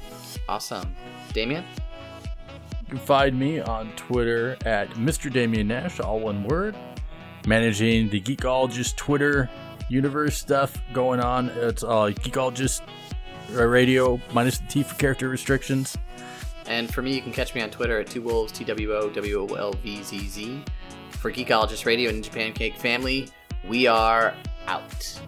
Awesome, Damian. You can find me on Twitter at Mr. Damian Nash, all one word. Managing the Geekologist Twitter universe stuff going on. It's uh, Geekologist Radio minus the T for character restrictions. And for me, you can catch me on Twitter at two wolves T W O W O L V Z Z. For Geekologist Radio and Ninja Cake Family, we are out.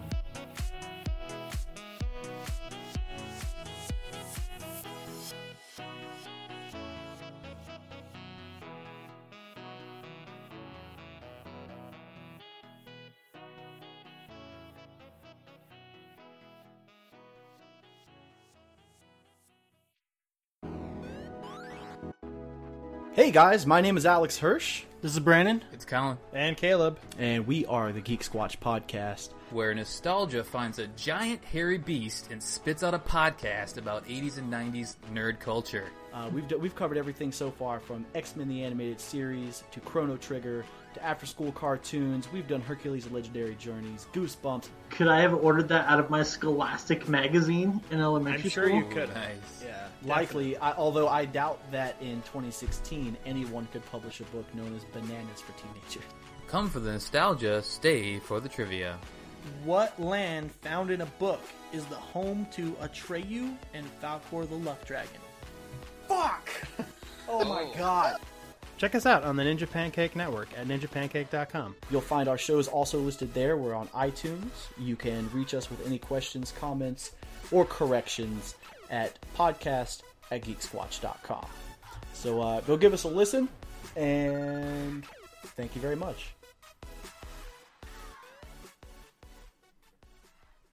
Hey guys, my name is Alex Hirsch. This is Brandon. It's Colin, And Caleb. And we are the Geek Squatch Podcast. Where nostalgia finds a giant hairy beast and spits out a podcast about 80s and 90s nerd culture. Uh, we've, d- we've covered everything so far from X Men the Animated Series to Chrono Trigger to after school cartoons. We've done Hercules Legendary Journeys, Goosebumps. Could I have ordered that out of my Scholastic magazine in elementary I'm sure school? you could. Nice. Yeah. Likely, I, although I doubt that in 2016 anyone could publish a book known as Bananas for Teenagers. Come for the nostalgia, stay for the trivia. What land found in a book is the home to Atreyu and Falkor the Luck Dragon? Fuck! Oh my god. Check us out on the Ninja Pancake Network at ninjapancake.com. You'll find our shows also listed there. We're on iTunes. You can reach us with any questions, comments, or corrections at podcast at geeksquatch.com. So uh, go give us a listen, and thank you very much.